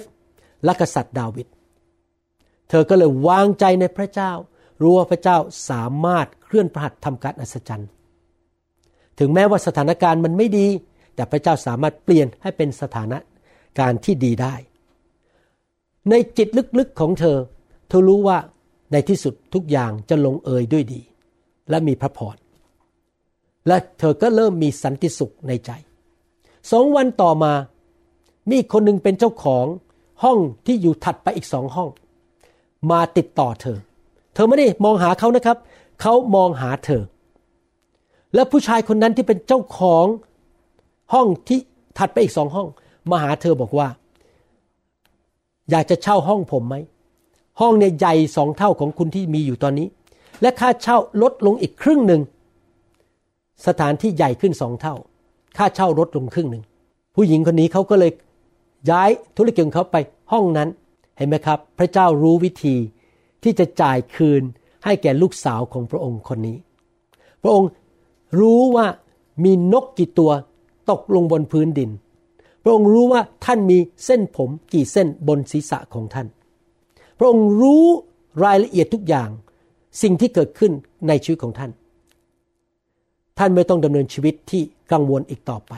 และกษัตริย์ดาวิด เธอก็เลยวางใจในพระเจ้า รู้ว่าพระเจ้าสามารถเคลื่อนประหัตทำการอัศจรรย์ ถึงแม้ว่าสถานการณ์มันไม่ดี แต่พระเจ้าสามารถเปลี่ยนให้เป็นสถานะการที่ดีได้ ในจิตลึกๆของเธอ เธอรู้ว่าในที่สุดทุกอย่างจะลงเอยด้วยดี และมีพระพร และเธอก็เริ่มมีสันติสุขในใจ สองวันต่อมา มีคนหนึ่งเป็นเจ้าของห้องที่อยู่ถัดไปอีกสองห้อง มาติดต่อเธอ เธอไม่ได้มองหาเขานะครับ เขามองหาเธอ แล้วผู้ชายคนนั้นที่เป็นเจ้าของห้องที่ถัดไปอีกสองห้อง มาหาเธอบอกว่า อยากจะเช่าห้องผมไหม ห้องเนี่ยใหญ่สองเท่าของคุณที่มีอยู่ตอนนี้ และค่าเช่าลดลงอีกครึ่งหนึ่งสถานที่ใหญ่ขึ้นสองเท่า ค่าเช่าลดลงครึ่งหนึ่งผู้หญิงคนนี้เขาก็เลย ย้ายธุรกิจของเขาไปห้องนั้นเห็นไหมครับ พระเจ้ารู้วิธีที่จะจ่ายคืนให้แก่ลูกสาวของพระองค์คนนี้ พระองค์รู้ว่ามีนกกี่ตัวตกลงบนพื้นดิน พระองค์รู้ว่าท่านมีเส้นผมกี่เส้นบนศีรษะของท่าน พระองค์รู้รายละเอียดทุกอย่างสิ่งที่เกิดขึ้นในชีวิตของท่าน ท่านไม่ต้องดำเนินชีวิตที่กังวลอีกต่อไป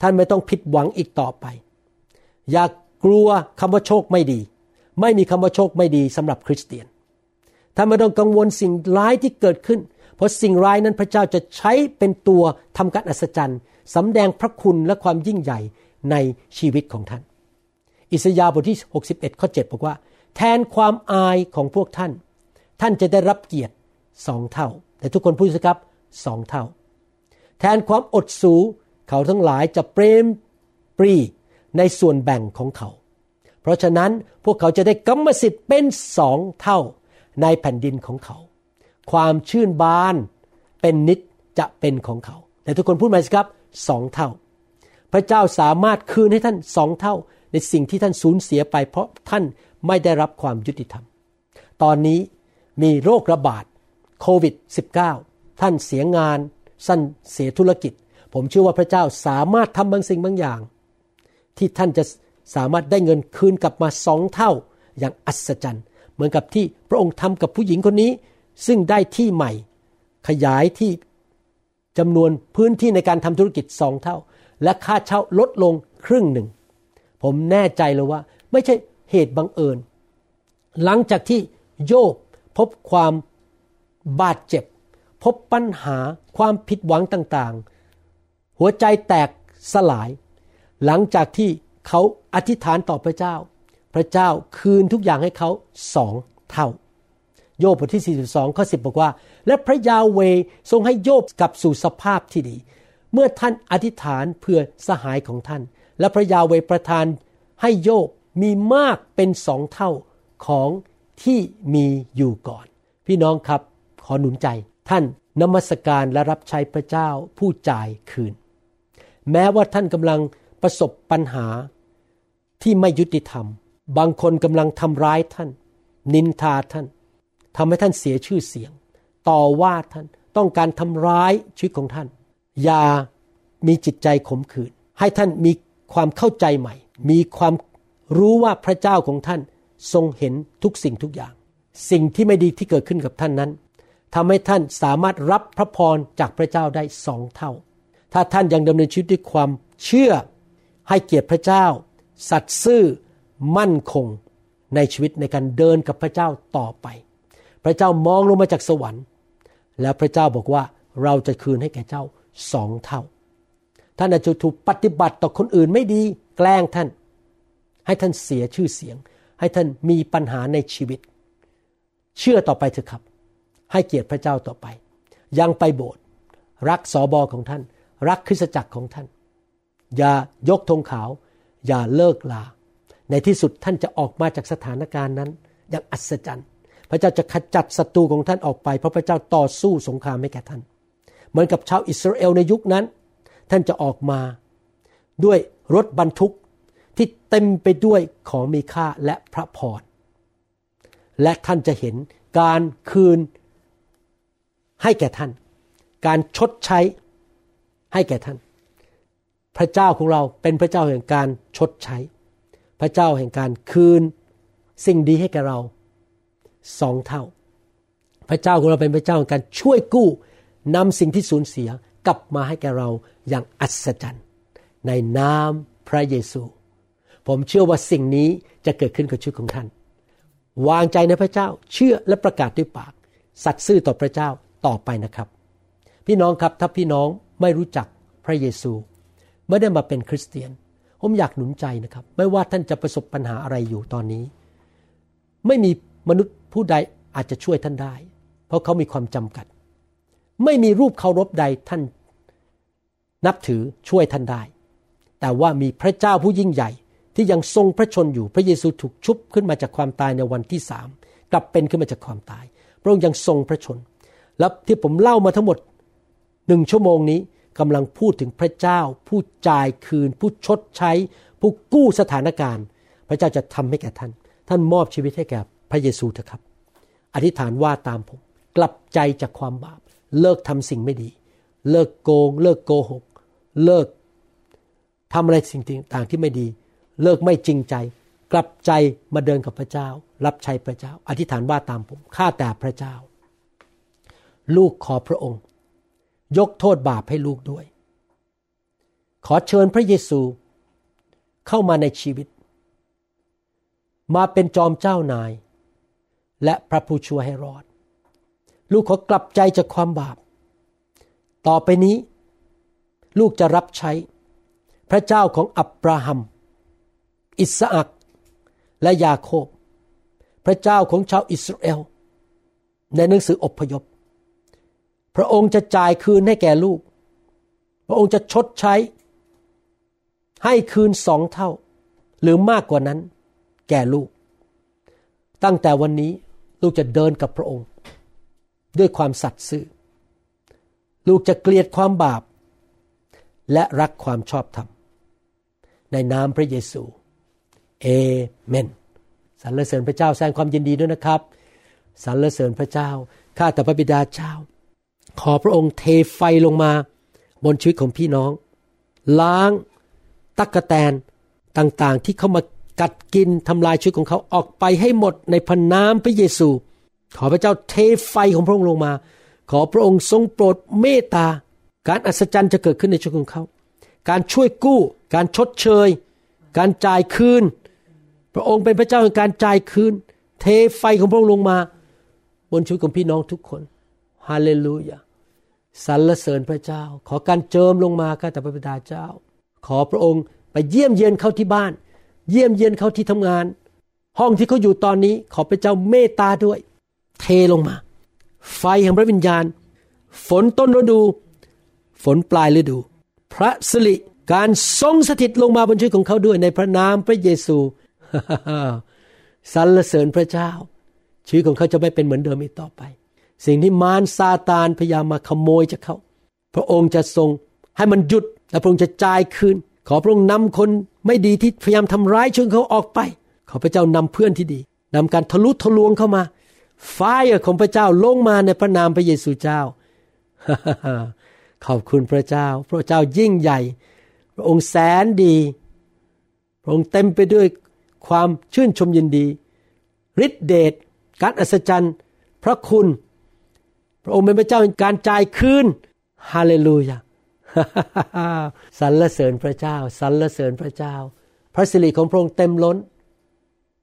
ท่านไม่ต้องผิดหวังอีกต่อไป อย่ากกลัวคำว่าโชคไม่ดี ไม่มีคำว่าโชคไม่ดีสำหรับคริสเตียนท่านไม่ต้องกังวลสิ่งร้ายที่เกิดขึ้น เพราะสิ่งร้ายนั้นพระเจ้าจะใช้เป็นตัวทำการอัศจรรย์สำแดงพระคุณและความยิ่งใหญ่ในชีวิตของท่าน อิสยาห์บทที่ 61 ข้อ 7 บอกว่า แทนความอายของพวกท่าน ท่านจะได้รับเกียรติสองเท่า แต่ทุกคนพูดสิครับสองเท่า แทนความอดสูเขาทั้งหลายจะเปรมปรี ในส่วนแบ่งของเขา เพราะฉะนั้นพวกเขาจะได้กรรมสิทธิ์เป็นสองเท่าในแผ่นดินของเขา ความชื่นบานเป็นนิจจะเป็นของเขา แต่ทุกคนพูดมาสิครับสองเท่า พระเจ้าสามารถคืนให้ท่านสองเท่า ในสิ่งที่ท่านสูญเสียไป เพราะท่านไม่ได้รับความยุติธรรม ตอนนี้มีโรคระบาดโควิด -19 ท่านเสียงานสั้นเสียธุรกิจ ผมเชื่อว่าพระเจ้าสามารถทำบางสิ่งบางอย่าง ที่ท่านจะสามารถได้เงินคืนกลับมาสองเท่าอย่างอัศจรรย์ เหมือนกับที่พระองค์ทำกับผู้หญิงคนนี้ ซึ่งได้ที่ใหม่ ขยายที่จำนวนพื้นที่ในการทำธุรกิจสองเท่า และค่าเช่าลดลงครึ่งหนึ่ง ผมแน่ใจเลยว่า ไม่ใช่เหตุบังเอิญ หลังจากที่โยบพบความบาดเจ็บ พบปัญหาความผิดหวังต่างๆ หัวใจแตกสลาย หลังจากที่เขาอธิษฐานต่อพระเจ้า พระเจ้าคืนทุกอย่างให้เขาสองเท่า โยบบทที่ 42 ข้อ 10 บอกว่า และพระยาเวทรงให้โยบกลับสู่สภาพที่ดี เมื่อท่านอธิษฐานเพื่อสหายของท่าน และพระยาเวประทานให้โยบมีมากเป็นสองเท่าของที่มีอยู่ก่อน พี่น้องครับขอหนุนใจท่านนมัสการและรับใช้พระเจ้าผู้จ่ายคืน แม้ว่าท่านกำลัง ประสบปัญหาที่ไม่ยุติธรรม บางคนกำลังทำร้ายท่าน นินทาท่านทำให้ท่านเสียชื่อเสียง ต่อว่าท่านต้องการทำร้ายชีวิตของท่าน อย่ามีจิตใจขมขื่นให้ท่านมีความเข้าใจใหม่ มีความรู้ว่าพระเจ้าของท่านทรงเห็นทุกสิ่งทุกอย่าง สิ่งที่ไม่ดีที่เกิดขึ้นกับท่านนั้นทำให้ท่านสามารถรับพระพรจากพระเจ้าได้สองเท่า ถ้าท่านยังดำเนินชีวิตด้วยความเชื่อ ให้เกียรติพระเจ้า สัตย์ซื่อมั่นคงในชีวิตในการเดินกับพระเจ้าต่อไป พระเจ้ามองลงมาจากสวรรค์ แล้วพระเจ้าบอกว่าเราจะคืนให้แก่เจ้าสองเท่า ท่านอาจจะถูกปฏิบัติต่อคนอื่นไม่ดี แกล้งท่าน ให้ท่านเสียชื่อเสียง ให้ท่านมีปัญหาในชีวิต เชื่อต่อไปเถอะครับ ให้เกียรติพระเจ้าต่อไป ยังไปโบสถ์รักสอบอของท่าน รักคริสตจักรของท่าน อย่ายกธงขาว อย่าเลิกลา ในที่สุดท่านจะออกมาจากสถานการณ์นั้น อย่างอัศจรรย์ พระเจ้าจะขจัดศัตรูของท่านออกไป เพราะพระเจ้าต่อสู้สงครามให้แก่ท่าน เหมือนกับชาวอิสราเอลในยุคนั้น ท่านจะออกมาด้วยรถบรรทุกที่เต็มไปด้วยของมีค่าและพระพร และท่านจะเห็นการคืนให้แก่ท่าน การชดใช้ให้แก่ท่าน พระเจ้าของเราเป็นพระเจ้าแห่งการชดใช้ พระเจ้าแห่งการคืน สิ่งดีให้แก่เราสองเท่า พระเจ้าของเราเป็นพระเจ้าของการช่วยกู้นำสิ่งที่สูญเสียกลับมาให้แก่เราอย่างอัศจรรย์ ในนามพระเยซู ผมเชื่อว่าสิ่งนี้จะเกิดขึ้นกับชีวิตของท่าน วางใจในพระเจ้าเชื่อและประกาศด้วยปาก สัตย์ซื่อต่อพระเจ้าต่อไปนะครับ พี่น้องครับถ้าพี่น้องไม่รู้จักพระเยซู ไม่ได้มาเป็นคริสเตียน ผมอยากหนุนใจนะครับ ไม่ว่าท่านจะประสบปัญหาอะไรอยู่ตอนนี้ ไม่มีมนุษย์ผู้ใดอาจจะช่วยท่านได้ เพราะเขามีความจำกัด ไม่มีรูปเคารพใดท่านนับถือช่วยท่านได้ แต่ว่ามีพระเจ้าผู้ยิ่งใหญ่ที่ยังทรงพระชนอยู่พระเยซูถูกชุบขึ้นมาจากความตายในวันที่สามกลับเป็นขึ้นมาจากความตาย พระองค์ยังทรงพระชน แล้วที่ผมเล่ามาทั้งหมดหนึ่งชั่วโมงนี้ กำลังพูดถึงพระเจ้า ผู้จ่ายคืน ผู้ชดใช้ ผู้กู้สถานการณ์ พระเจ้าจะทำให้แก่ท่าน ท่านมอบชีวิตให้แก่พระเยซูเถอะครับ อธิษฐานว่าตามผม กลับใจจากความบาป เลิกทำสิ่งไม่ดี เลิกโกง เลิกโกหก เลิกทำอะไรสิ่งต่างที่ไม่ดี เลิกไม่จริงใจ กลับใจมาเดินกับพระเจ้า รับใช้พระเจ้า อธิษฐานว่าตามผมข้าแต่พระเจ้า ลูกขอพระองค์ ยกโทษบาปให้ลูกด้วย ขอเชิญพระเยซูเข้ามาในชีวิต มาเป็นจอมเจ้านาย และพระผู้ช่วยให้รอด ลูกขอกลับใจจากความบาป ต่อไปนี้ ลูกจะรับใช้พระเจ้าของอับราฮัม อิสอักและยาโคบ พระเจ้าของชาวอิสราเอล ในหนังสืออพยพ พระองค์จะจ่ายคืนให้แก่ลูก พระองค์จะชดใช้ ให้คืนสองเท่า หรือมากกว่านั้น แก่ลูก ตั้งแต่วันนี้ลูกจะเดินกับพระองค์ ด้วยความสัตย์ซื่อ ลูกจะเกลียดความบาป และรักความชอบธรรม ในนามพระเยซู เอเมนสรรเสริญพระเจ้าแสดงความยินดีด้วยนะครับสรรเสริญพระเจ้า ข้าแต่พระบิดาเจ้า ขอพระองค์เทไฟลงมา บนชีวิตของพี่น้อง ล้างตักกะแตนต่างๆ ที่เข้ามากัดกินทำลายชีวิตของเขาออกไปให้หมดในพระนามพระเยซู ขอพระเจ้าเทไฟของพระองค์ลงมา ขอพระองค์ทรงโปรดเมตตา การอัศจรรย์จะเกิดขึ้นในชีวิตของเขา การช่วยกู้ การชดเชย การจ่ายคืน พระองค์เป็นพระเจ้าแห่งการจ่ายคืน เทไฟของพระองค์ลงมา บนชีวิตของพี่น้องทุกคน ฮาเลลูยา สรรเสริญพระเจ้า ขอการเจิมลงมาข้าแต่พระบิดาเจ้า ขอพระองค์ไปเยี่ยมเยียนเขาที่บ้าน เยี่ยมเยียนเขาที่ทำงาน ห้องที่เขาอยู่ตอนนี้ขอพระเจ้าเมตตาด้วย เทลงมา ไฟแห่งพระวิญญาณ ฝนต้นฤดู ฝนปลายฤดู พระสิริการทรงสถิตลงมาบนชีวิตของเขาด้วยในพระนามพระเยซูสรรเสริญพระเจ้าชีวิตของเขาจะไม่เป็นเหมือนเดิมอีกต่อไป สิ่งที่มารซาตานพยายามมาขโมยจากเขา พระองค์จะทรงให้มันหยุด และพระองค์จะจ่ายคืน ขอพระองค์นำคนไม่ดีที่พยายามทำร้ายช่วยเขาออกไป ขอพระเจ้านำเพื่อนที่ดีนำการทะลุทะลวงเข้ามาไฟของพระเจ้าลงมาในพระนามพระเยซูเจ้า ขอบคุณพระเจ้า พระเจ้ายิ่งใหญ่ พระองค์แสนดี พระองค์เต็มไปด้วยความชื่นชมยินดีฤทธิเดชการอัศจรรย์ พระคุณ พระองค์เป็นพระเจ้าการจ่ายคืนฮาเลลูยาสรรเสริญพระเจ้าสรรเสริญพระเจ้า พระสิริของพระองค์เต็มล้น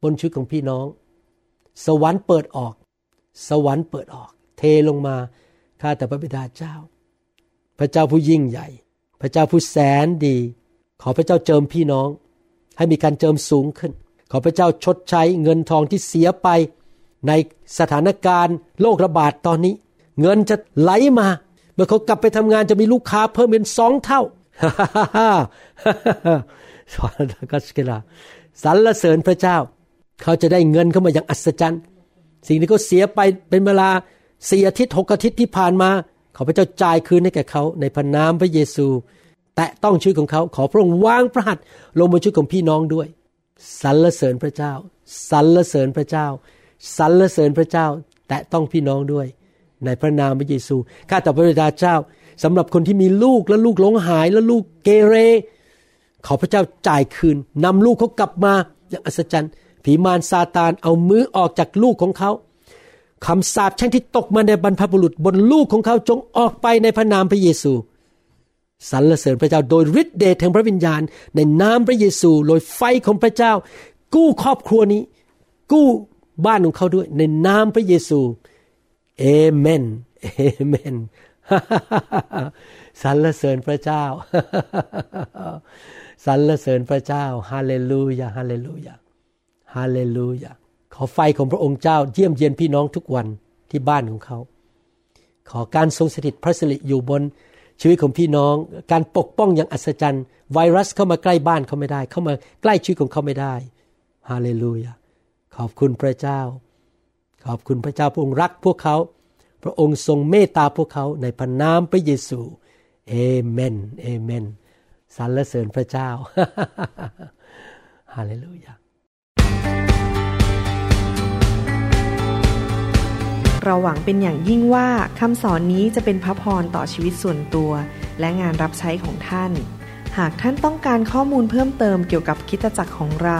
บนชีวิตของพี่น้อง สวรรค์เปิดออก สวรรค์เปิดออก เทลงมาข้าแต่พระบิดาเจ้า พระเจ้าผู้ยิ่งใหญ่ พระเจ้าผู้แสนดี ขอพระเจ้าเจิมพี่น้อง ให้มีการเจิมสูงขึ้น ขอพระเจ้าชดใช้เงินทองที่เสียไป ในสถานการณ์โรคระบาดตอนนี้ เงินจะไหลมา เมื่อเขากลับไปทำงานจะมีลูกค้าเพิ่มเป็นสองเท่าสอนกัสกิลาสรรเสริญพระเจ้า เขาจะได้เงินเข้ามาอย่างอัศจรรย์ สิ่งที่เขาเสียไปเป็นเวลาสี่อาทิตย์หกอาทิตย์ที่ผ่านมาขอพระเจ้าจ่ายคืนให้แก่เขาในพระนามพระเยซู แตะต้องชีวิตของเขาขอพระองค์วางพระหัตถ์ลงบนชีวิตของพี่น้องด้วยสรรเสริญพระเจ้าสรรเสริญพระเจ้าสรรเสริญพระเจ้า แตะต้องพี่น้องด้วย ในพระนามพระเยซู ข้าแต่พระบิดาเจ้าสำหรับคนที่มีลูกและลูกหลงหายและลูกเกเร ขอพระเจ้าจ่ายคืนนำลูกเขากลับมาอย่างอัศจรรย์ ผีมารซาตานเอามือออกจากลูกของเขาคำสาปแช่งที่ตกมาในบรรพบุรุษบนลูกของเขาจงออกไปในพระนามพระเยซูสรรเสริญพระเจ้าโดยฤทธิเดชแห่งพระวิญญาณ ในนามพระเยซูโดยไฟของพระเจ้า กู้ครอบครัวนี้ กู้บ้านของเขาด้วยในนามพระเยซู เอเมนเอเมนสรรเสริญพระเจ้าสรรเสริญพระเจ้าฮาเลลูยาฮาเลลูยาฮาเลลูยาขอไฟของพระองค์เจ้าเยี่ยมเยียนพี่น้องทุกวันที่บ้านของเขา ขอการทรงสถิตพระสิริอยู่บนชีวิตของพี่น้อง การปกป้องอย่างอัศจรรย์ ไวรัสเข้ามาใกล้บ้านเขาไม่ได้ เข้ามาใกล้ชีวิตของเขาไม่ได้ฮาเลลูยาขอบคุณพระเจ้า ขอบคุณพระเจ้าพระองค์รักพวกเขา พระองค์ทรงเมตตาพวกเขาในพระนามพระเยซูเอเมนเอเมนสรรเสริญพระเจ้าฮาเลลูยาเราหวังเป็นอย่างยิ่งว่าคำสอนนี้จะเป็นพระพรต่อชีวิตส่วนตัว และงานรับใช้ของท่าน หากท่านต้องการข้อมูลเพิ่มเติมเกี่ยวกับคิตจักรของเรา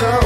go.